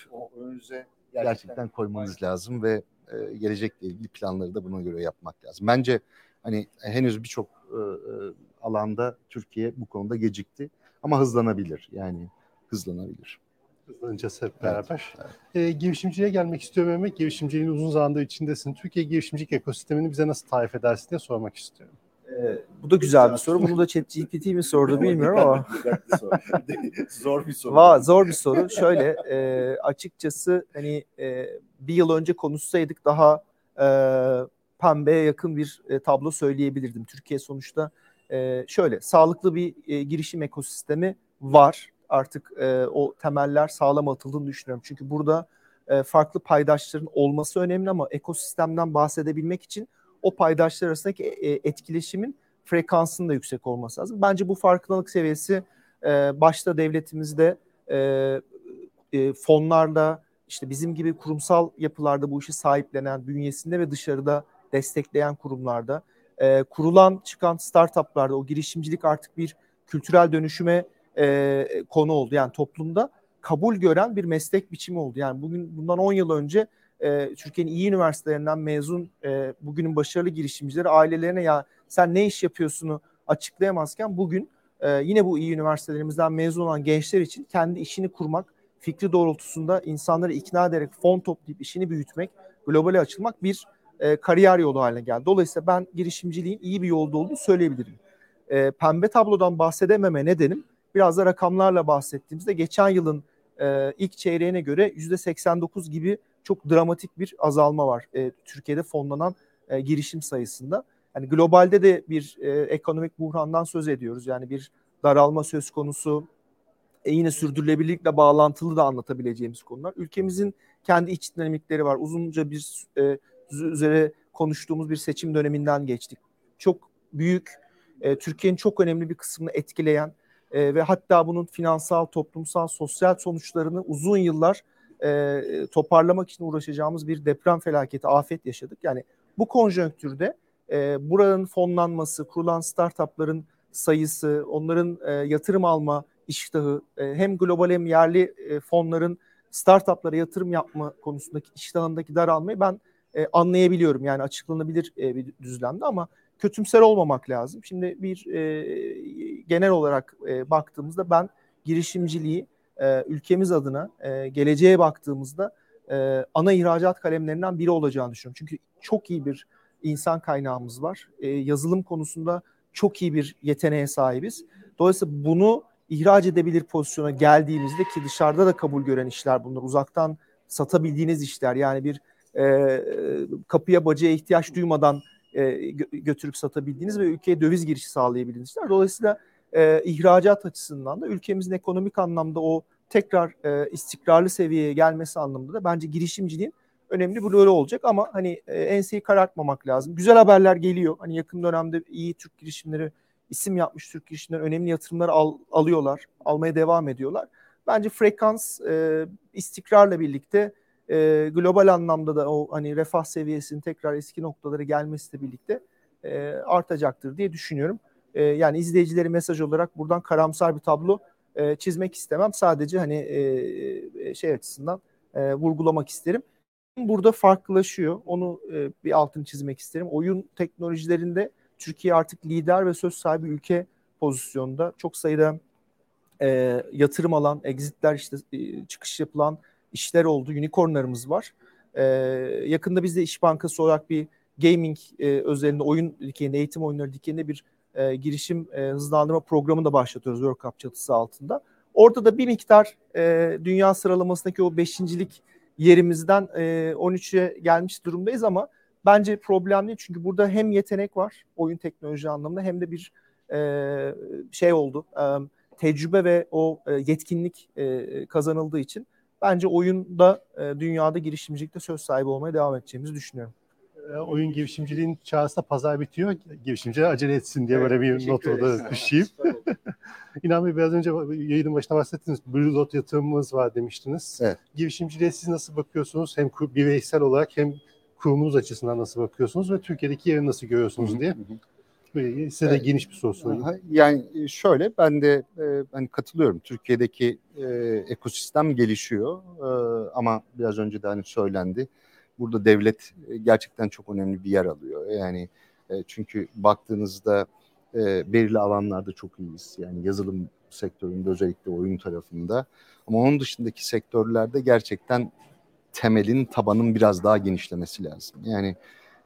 gerçekten koymanız lazım ve e, gelecekle ilgili planları da buna göre yapmak lazım. Bence hani henüz birçok e, e, alanda Türkiye bu konuda gecikti ama hızlanabilir. Yani hızlanabilir. Hızlanacağız hep beraber. Evet, evet. E, girişimciliğe gelmek istiyorum Mehmet. Girişimciliğin uzun zamandır içindesin. Türkiye girişimcilik ekosistemini bize nasıl tarif edersin diye sormak istiyorum. Ee, bu da güzel bir soru. Bunu da ChatGPT mi sordu bilmiyorum ama. (laughs) zor bir soru. Va, zor bir soru. Şöyle e, açıkçası hani e, bir yıl önce konuşsaydık daha e, pembeye yakın bir e, tablo söyleyebilirdim. Türkiye sonuçta e, şöyle sağlıklı bir e, girişim ekosistemi var. Artık e, o temeller sağlam atıldığını düşünüyorum. Çünkü burada e, farklı paydaşların olması önemli ama ekosistemden bahsedebilmek için o paydaşlar arasındaki e, etkileşimin frekansının da yüksek olması lazım. Bence bu farkındalık seviyesi e, başta devletimizde e, e, fonlarla işte bizim gibi kurumsal yapılarda bu işi sahiplenen bünyesinde ve dışarıda destekleyen kurumlarda e, kurulan çıkan startuplarda o girişimcilik artık bir kültürel dönüşüme e, konu oldu. Yani toplumda kabul gören bir meslek biçimi oldu. Yani bugün bundan 10 yıl önce e, Türkiye'nin iyi üniversitelerinden mezun e, bugünün başarılı girişimcileri ailelerine ya sen ne iş yapıyorsunu açıklayamazken bugün e, yine bu iyi üniversitelerimizden mezun olan gençler için kendi işini kurmak, fikri doğrultusunda insanları ikna ederek fon toplayıp işini büyütmek, globale açılmak bir e, kariyer yolu haline geldi. Dolayısıyla ben girişimciliğin iyi bir yolda olduğunu söyleyebilirim. E, pembe tablodan bahsedememe nedenim biraz da rakamlarla bahsettiğimizde geçen yılın e, ilk çeyreğine göre %89 gibi çok dramatik bir azalma var e, Türkiye'de fonlanan e, girişim sayısında. Yani globalde de bir e, ekonomik buhrandan söz ediyoruz. Yani bir daralma söz konusu. E, yine sürdürülebilirlikle bağlantılı da anlatabileceğimiz konular. Ülkemizin kendi iç dinamikleri var. Uzunca bir e, üzere konuştuğumuz bir seçim döneminden geçtik. Çok büyük, e, Türkiye'nin çok önemli bir kısmını etkileyen e, ve hatta bunun finansal, toplumsal, sosyal sonuçlarını uzun yıllar e, toparlamak için uğraşacağımız bir deprem felaketi, afet yaşadık. Yani bu konjonktürde e, buranın fonlanması, kurulan startupların sayısı, onların e, yatırım alma iştahı, e, hem global hem yerli e, fonların startuplara yatırım yapma konusundaki iştahındaki daralmayı ben e, anlayabiliyorum. Yani açıklanabilir e, bir düzlemde ama kötümser olmamak lazım. Şimdi bir e, genel olarak e, baktığımızda ben girişimciliği e, ülkemiz adına e, geleceğe baktığımızda e, ana ihracat kalemlerinden biri olacağını düşünüyorum. Çünkü çok iyi bir insan kaynağımız var. E, yazılım konusunda çok iyi bir yeteneğe sahibiz. Dolayısıyla bunu ihraç edebilir pozisyona geldiğimizde ki dışarıda da kabul gören işler bunlar. Uzaktan satabildiğiniz işler yani bir e, kapıya bacaya ihtiyaç duymadan e, götürüp satabildiğiniz ve ülkeye döviz girişi sağlayabildiğiniz işler. Dolayısıyla e, ihracat açısından da ülkemizin ekonomik anlamda o tekrar e, istikrarlı seviyeye gelmesi anlamında da bence girişimciliğin önemli bir rolü olacak ama hani e, enseyi karartmamak lazım. Güzel haberler geliyor. Hani yakın dönemde iyi Türk girişimleri isim yapmış Türk girişimler önemli yatırımlar al, alıyorlar. Almaya devam ediyorlar. Bence frekans e, istikrarla birlikte e, global anlamda da o hani refah seviyesinin tekrar eski noktalara gelmesiyle birlikte e, artacaktır diye düşünüyorum. E, yani izleyicileri mesaj olarak buradan karamsar bir tablo e, çizmek istemem. Sadece hani e, e, şey açısından e, vurgulamak isterim. Burada farklılaşıyor. Onu e, bir altını çizmek isterim. Oyun teknolojilerinde Türkiye artık lider ve söz sahibi ülke pozisyonda. Çok sayıda e, yatırım alan, exitler işte e, çıkış yapılan işler oldu. Unicornlarımız var. E, yakında biz de İş Bankası olarak bir gaming e, özelinde oyun dikeyinde, eğitim oyunları dikeyinde bir e, girişim e, hızlandırma programı da başlatıyoruz World Cup çatısı altında. Orada da bir miktar e, dünya sıralamasındaki o beşincilik yerimizden e, 13'e gelmiş durumdayız ama bence problem değil. Çünkü burada hem yetenek var oyun teknoloji anlamında hem de bir e, şey oldu. E, tecrübe ve o e, yetkinlik e, kazanıldığı için bence oyunda e, dünyada girişimcilikte söz sahibi olmaya devam edeceğimizi düşünüyorum. E, oyun girişimciliğin çağrısı pazar bitiyor. Girişimciler acele etsin diye evet, böyle bir not orada düşeyim. (laughs) İnan Bey biraz önce yayının başına bahsettiniz. Blue Dot yatırımımız var demiştiniz. Evet. Girişimciliğe siz nasıl bakıyorsunuz? Hem bireysel olarak hem kurumunuz açısından nasıl bakıyorsunuz ve Türkiye'deki yerini nasıl görüyorsunuz diye. Böyle size de geniş bir soru sorayım. Yani e, şöyle ben de e, hani katılıyorum. Türkiye'deki e, ekosistem gelişiyor e, ama biraz önce de hani söylendi. Burada devlet gerçekten çok önemli bir yer alıyor. Yani e, çünkü baktığınızda e, belirli alanlarda çok iyiyiz. Yani yazılım sektöründe özellikle oyun tarafında. Ama onun dışındaki sektörlerde gerçekten temelin, tabanın biraz daha genişlemesi lazım. Yani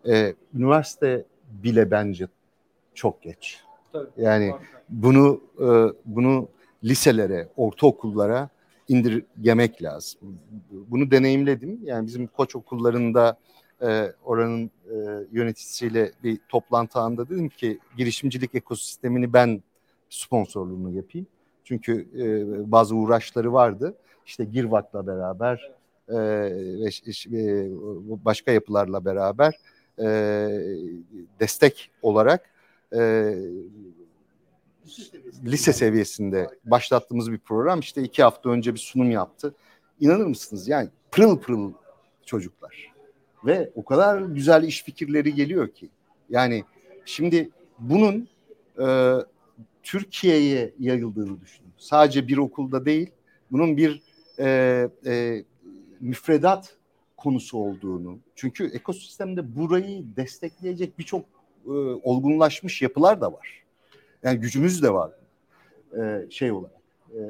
e, üniversite bile bence çok geç. Tabii, yani bunu e, bunu liselere, ortaokullara indirgemek lazım. Bunu deneyimledim. Yani bizim koç okullarında e, oranın e, yöneticisiyle bir toplantı anında dedim ki girişimcilik ekosistemini ben sponsorluğunu yapayım. Çünkü e, bazı uğraşları vardı. İşte Girvak'la beraber e, ve e, başka yapılarla beraber e, destek olarak e, lise seviyesinde başlattığımız bir program. İşte iki hafta önce bir sunum yaptı. İnanır mısınız? Yani pırıl pırıl çocuklar. Ve o kadar güzel iş fikirleri geliyor ki. Yani şimdi bunun e, Türkiye'ye yayıldığını düşünün. Sadece bir okulda değil, bunun bir e, e, müfredat konusu olduğunu. Çünkü ekosistemde burayı destekleyecek birçok e, olgunlaşmış yapılar da var. Yani gücümüz de var e, şey olarak e,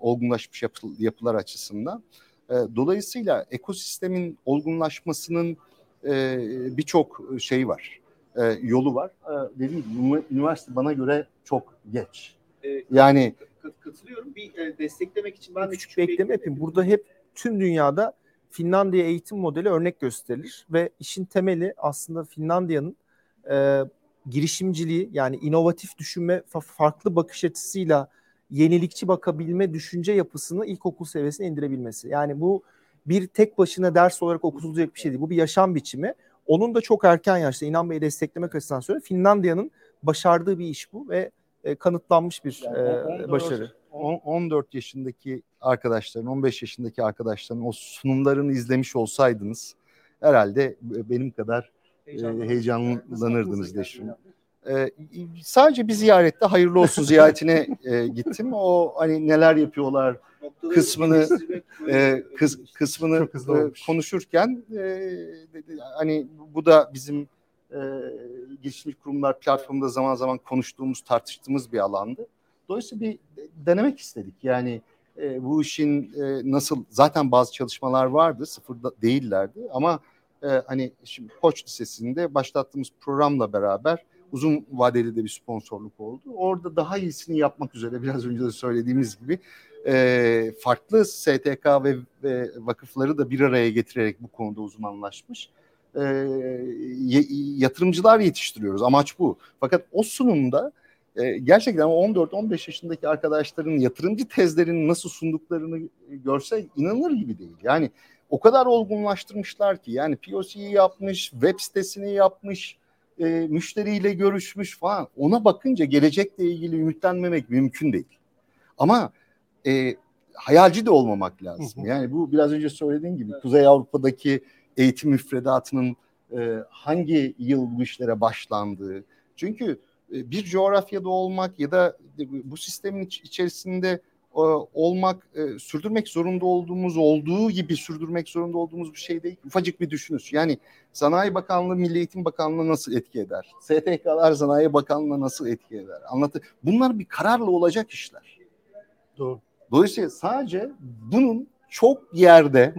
olgunlaşmış yapı, yapılar açısından. E, dolayısıyla ekosistemin olgunlaşmasının e, birçok şey var, e, yolu var. E, dediğim gibi üniversite bana göre çok geç. E, yani katılıyorum. Bir e, desteklemek için ben küçük bir ekleme yapayım. Burada hep tüm dünyada Finlandiya eğitim modeli örnek gösterilir ve işin temeli aslında Finlandiya'nın e, girişimciliği yani inovatif düşünme farklı bakış açısıyla yenilikçi bakabilme düşünce yapısını ilkokul seviyesine indirebilmesi. Yani bu bir tek başına ders olarak okutulacak bir şey değil. Bu bir yaşam biçimi. Onun da çok erken yaşta İnan Bey'i desteklemek açısından söylüyorum. Finlandiya'nın başardığı bir iş bu ve e, kanıtlanmış bir yani, e, 14, başarı. 14 yaşındaki arkadaşların, 15 yaşındaki arkadaşların o sunumlarını izlemiş olsaydınız herhalde benim kadar. Heyecanlanırdınız diye düşünüyorum. Ee, sadece bir ziyarette hayırlı olsun ziyaretine (laughs) e, gittim. O hani neler yapıyorlar kısmını e, kız, kısmını e, konuşurken e, hani bu da bizim e, gelişmiş kurumlar platformunda zaman zaman konuştuğumuz, tartıştığımız bir alandı. Dolayısıyla bir denemek istedik. Yani e, bu işin e, nasıl zaten bazı çalışmalar vardı, sıfırda değillerdi ama e, hani şimdi Koç Lisesi'nde başlattığımız programla beraber uzun vadeli de bir sponsorluk oldu. Orada daha iyisini yapmak üzere biraz önce de söylediğimiz gibi e, farklı STK ve, ve vakıfları da bir araya getirerek bu konuda uzmanlaşmış e, yatırımcılar yetiştiriyoruz. Amaç bu. Fakat o sunumda e, gerçekten 14-15 yaşındaki arkadaşların yatırımcı tezlerini nasıl sunduklarını görse inanılır gibi değil. Yani o kadar olgunlaştırmışlar ki yani POC'yi yapmış, web sitesini yapmış, e, müşteriyle görüşmüş falan. Ona bakınca gelecekle ilgili ümitlenmemek mümkün değil. Ama e, hayalci de olmamak lazım. Yani bu biraz önce söylediğim gibi Kuzey Avrupa'daki eğitim müfredatının e, hangi yıl bu işlere başlandığı. Çünkü e, bir coğrafyada olmak ya da bu sistemin içerisinde e, olmak, e, sürdürmek zorunda olduğumuz, olduğu gibi sürdürmek zorunda olduğumuz bir şey değil. Ufacık bir düşünüş. Yani Sanayi Bakanlığı, Milli Eğitim Bakanlığı nasıl etki eder? STK'lar Sanayi Bakanlığı nasıl etki eder? Anlatı. Bunlar bir kararla olacak işler. Doğru. Dolayısıyla sadece bunun çok yerde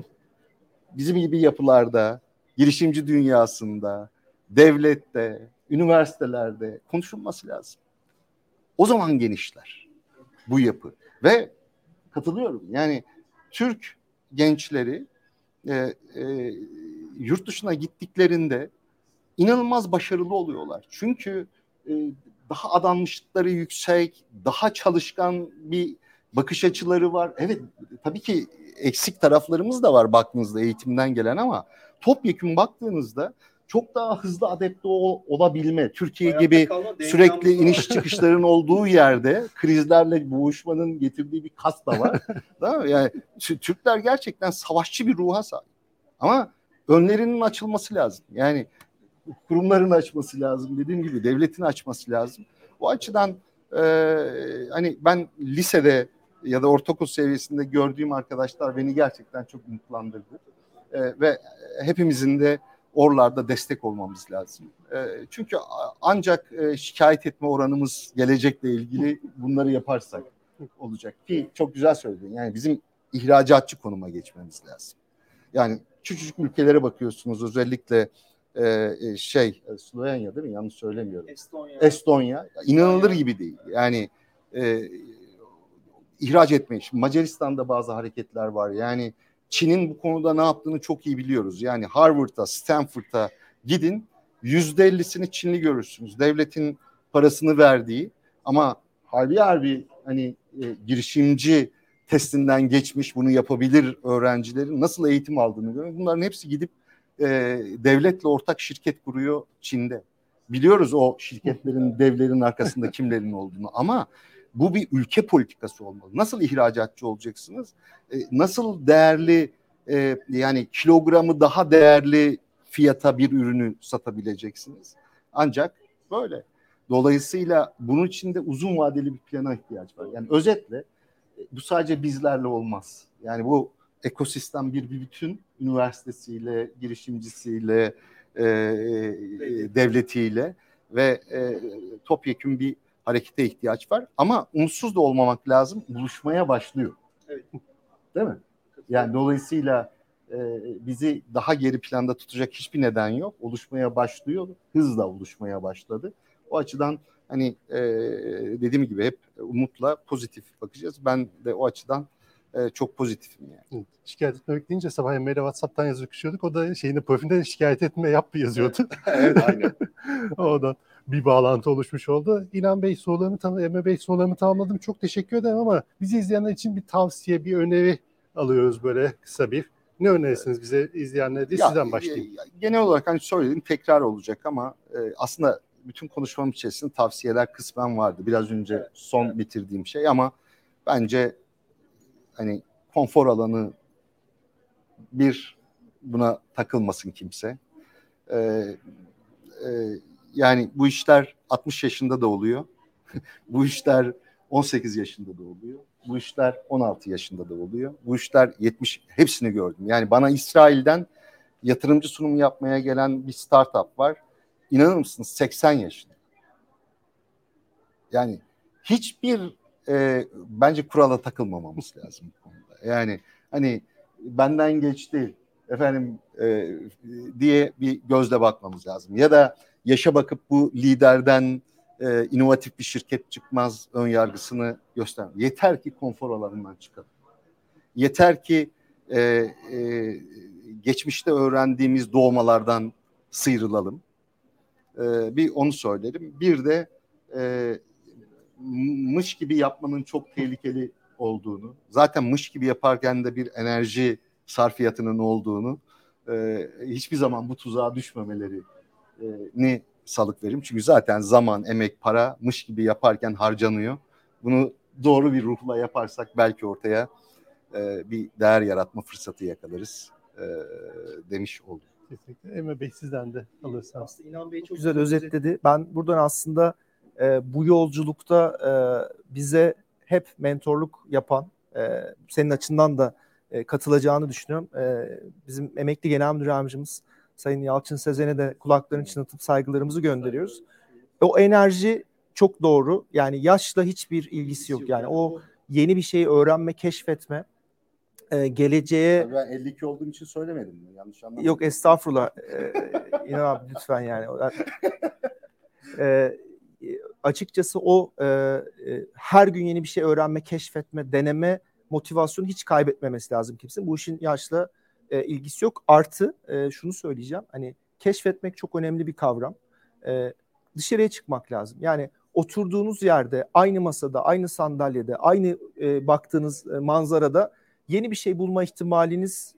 bizim gibi yapılarda, girişimci dünyasında, devlette, üniversitelerde konuşulması lazım. O zaman genişler bu yapı. Ve katılıyorum. Yani Türk gençleri e, e, yurt dışına gittiklerinde inanılmaz başarılı oluyorlar. Çünkü e, daha adanmışlıkları yüksek, daha çalışkan bir bakış açıları var. Evet tabii ki eksik taraflarımız da var baktığınızda eğitimden gelen ama topyekun baktığınızda çok daha hızlı adapte ol, olabilme, Türkiye Hayatta gibi sürekli iniş çıkışların olduğu yerde krizlerle boğuşmanın getirdiği bir kas da var. (laughs) değil mi? Yani Türkler gerçekten savaşçı bir ruha sahip. Ama önlerinin açılması lazım. Yani kurumların açması lazım. Dediğim gibi devletin açması lazım. O açıdan e, hani ben lisede ya da ortaokul seviyesinde gördüğüm arkadaşlar beni gerçekten çok umutlandırdı. E, ve hepimizin de oralarda destek olmamız lazım. E, çünkü ancak e, şikayet etme oranımız gelecekle ilgili bunları yaparsak olacak. Ki çok güzel söyledin. Yani bizim ihracatçı konuma geçmemiz lazım. Yani küçücük ülkelere bakıyorsunuz özellikle e, e şey Slovenya değil mi? Yanlış söylemiyorum. Estonya. Estonya. İnanılır gibi değil. Yani e, ihraç. Şimdi Macaristan'da bazı hareketler var. Yani Çin'in bu konuda ne yaptığını çok iyi biliyoruz. Yani Harvard'a, Stanford'a gidin yüzde ellisini Çinli görürsünüz. Devletin parasını verdiği ama harbi harbi hani e, girişimci testinden geçmiş bunu yapabilir öğrencilerin nasıl eğitim aldığını görüyoruz. Bunların hepsi gidip e, devletle ortak şirket kuruyor Çin'de. Biliyoruz o şirketlerin, devlerin arkasında kimlerin olduğunu ama bu bir ülke politikası olmalı. Nasıl ihracatçı olacaksınız? E, nasıl değerli e, yani kilogramı daha değerli fiyata bir ürünü satabileceksiniz? Ancak böyle. Dolayısıyla bunun için de uzun vadeli bir plana ihtiyaç var. Yani özetle e, bu sadece bizlerle olmaz. Yani bu ekosistem bir, bir bütün üniversitesiyle, girişimcisiyle, e, e, devletiyle ve e, topyekun bir harekete ihtiyaç var. Ama umutsuz da olmamak lazım. Buluşmaya başlıyor. Evet. Değil mi? Yani dolayısıyla e, bizi daha geri planda tutacak hiçbir neden yok. Oluşmaya başlıyor. Hızla oluşmaya başladı. O açıdan hani e, dediğim gibi hep umutla pozitif bakacağız. Ben de o açıdan e, çok pozitifim yani. Şikayet etmek deyince sabah Emre'yle WhatsApp'tan yazışıyorduk. O da şeyini profilinde şikayet etme yap yazıyordu. (laughs) evet aynen. (laughs) o da bir bağlantı oluşmuş oldu. İnan Bey sorularımı, tam, Emre Bey sorularımı tamamladım. Çok teşekkür ederim ama bizi izleyenler için bir tavsiye, bir öneri alıyoruz böyle kısa bir. Ne önerirsiniz bize izleyenler diye sizden başlayayım. Genel olarak hani söyledim tekrar olacak ama e, aslında bütün konuşmam içerisinde tavsiyeler kısmen vardı. Biraz önce son bitirdiğim şey ama bence hani konfor alanı bir buna takılmasın kimse. Ee, e, yani bu işler 60 (laughs) yaşında da oluyor. bu işler 18 yaşında da oluyor. Bu işler 16 yaşında da oluyor. Bu işler 70 hepsini gördüm. Yani bana İsrail'den yatırımcı sunumu yapmaya gelen bir startup var. İnanır mısınız 80 yaşında. Yani hiçbir e, bence kurala takılmamamız lazım. Yani hani benden geçti efendim e, diye bir gözle bakmamız lazım. Ya da yaşa bakıp bu liderden e, inovatif bir şirket çıkmaz ön yargısını göster. Yeter ki konfor alanından çıkalım. Yeter ki e, e, geçmişte öğrendiğimiz doğmalardan sıyrılalım. E, bir onu söylerim. Bir de e, mış gibi yapmanın çok tehlikeli olduğunu, zaten mış gibi yaparken de bir enerji sarfiyatının olduğunu, e, hiçbir zaman bu tuzağa düşmemeleri ni salık verim. Çünkü zaten zaman, emek, para mış gibi yaparken harcanıyor. Bunu doğru bir ruhla yaparsak belki ortaya e, bir değer yaratma fırsatı yakalarız e, demiş oldum. Kesinlikle. Emre Bey sizden de alırsanız. Aslında İnan Bey çok güzel özetledi. Ben buradan aslında e, bu yolculukta e, bize hep mentorluk yapan, e, senin açından da e, katılacağını düşünüyorum. E, bizim emekli genel müdür yardımcımız Sayın Yalçın Sezen'e de kulaklarını çınlatıp saygılarımızı gönderiyoruz. O enerji çok doğru. Yani yaşla hiçbir ilgisi yok. Yani o yeni bir şeyi öğrenme, keşfetme, e, geleceğe Ben 52 olduğum için söylemedim mi? Yanlış anlamadım. Yok estağfurullah. Ee, İnan abi lütfen yani. Ee, (laughs) açıkçası o e, e, her gün yeni bir şey öğrenme, keşfetme, deneme motivasyonu hiç kaybetmemesi lazım kimsenin. Bu işin yaşla e, ilgisi yok. Artı e, şunu söyleyeceğim. Hani keşfetmek çok önemli bir kavram. E, dışarıya çıkmak lazım. Yani oturduğunuz yerde, aynı masada, aynı sandalyede, aynı e, baktığınız e, manzarada yeni bir şey bulma ihtimaliniz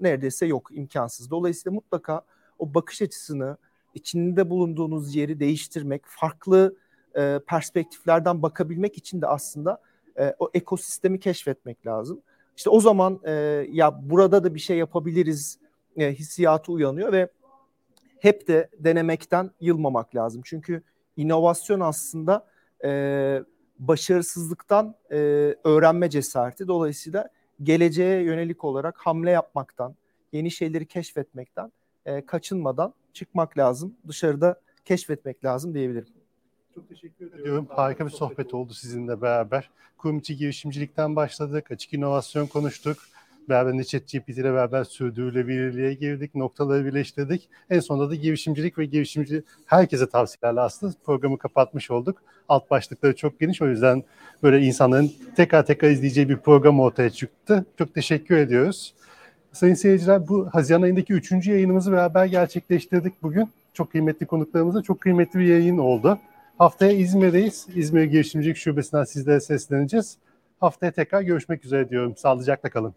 neredeyse yok, imkansız. Dolayısıyla mutlaka o bakış açısını, içinde bulunduğunuz yeri değiştirmek, farklı e, perspektiflerden bakabilmek için de aslında e, o ekosistemi keşfetmek lazım. İşte o zaman e, ya burada da bir şey yapabiliriz e, hissiyatı uyanıyor ve hep de denemekten yılmamak lazım. Çünkü inovasyon aslında e, başarısızlıktan e, öğrenme cesareti. Dolayısıyla geleceğe yönelik olarak hamle yapmaktan, yeni şeyleri keşfetmekten e, kaçınmadan çıkmak lazım. Dışarıda keşfetmek lazım diyebilirim. Çok teşekkür ediyorum. Harika bir sohbet oldu sizinle beraber. Kurum içi girişimcilikten başladık. Açık inovasyon konuştuk. Beraber ChatGPT ile beraber sürdürülebilirliğe girdik. Noktaları birleştirdik. En sonunda da girişimcilik ve girişimci herkese tavsiyelerle aslında programı kapatmış olduk. Alt başlıkları çok geniş. O yüzden böyle insanların tekrar tekrar izleyeceği bir program ortaya çıktı. Çok teşekkür ediyoruz. Sayın seyirciler bu Haziran ayındaki üçüncü yayınımızı beraber gerçekleştirdik bugün. Çok kıymetli konuklarımızla çok kıymetli bir yayın oldu. Haftaya İzmir'deyiz. İzmir Girişimcilik Şubesi'nden sizlere sesleneceğiz. Haftaya tekrar görüşmek üzere diyorum. Sağlıcakla kalın.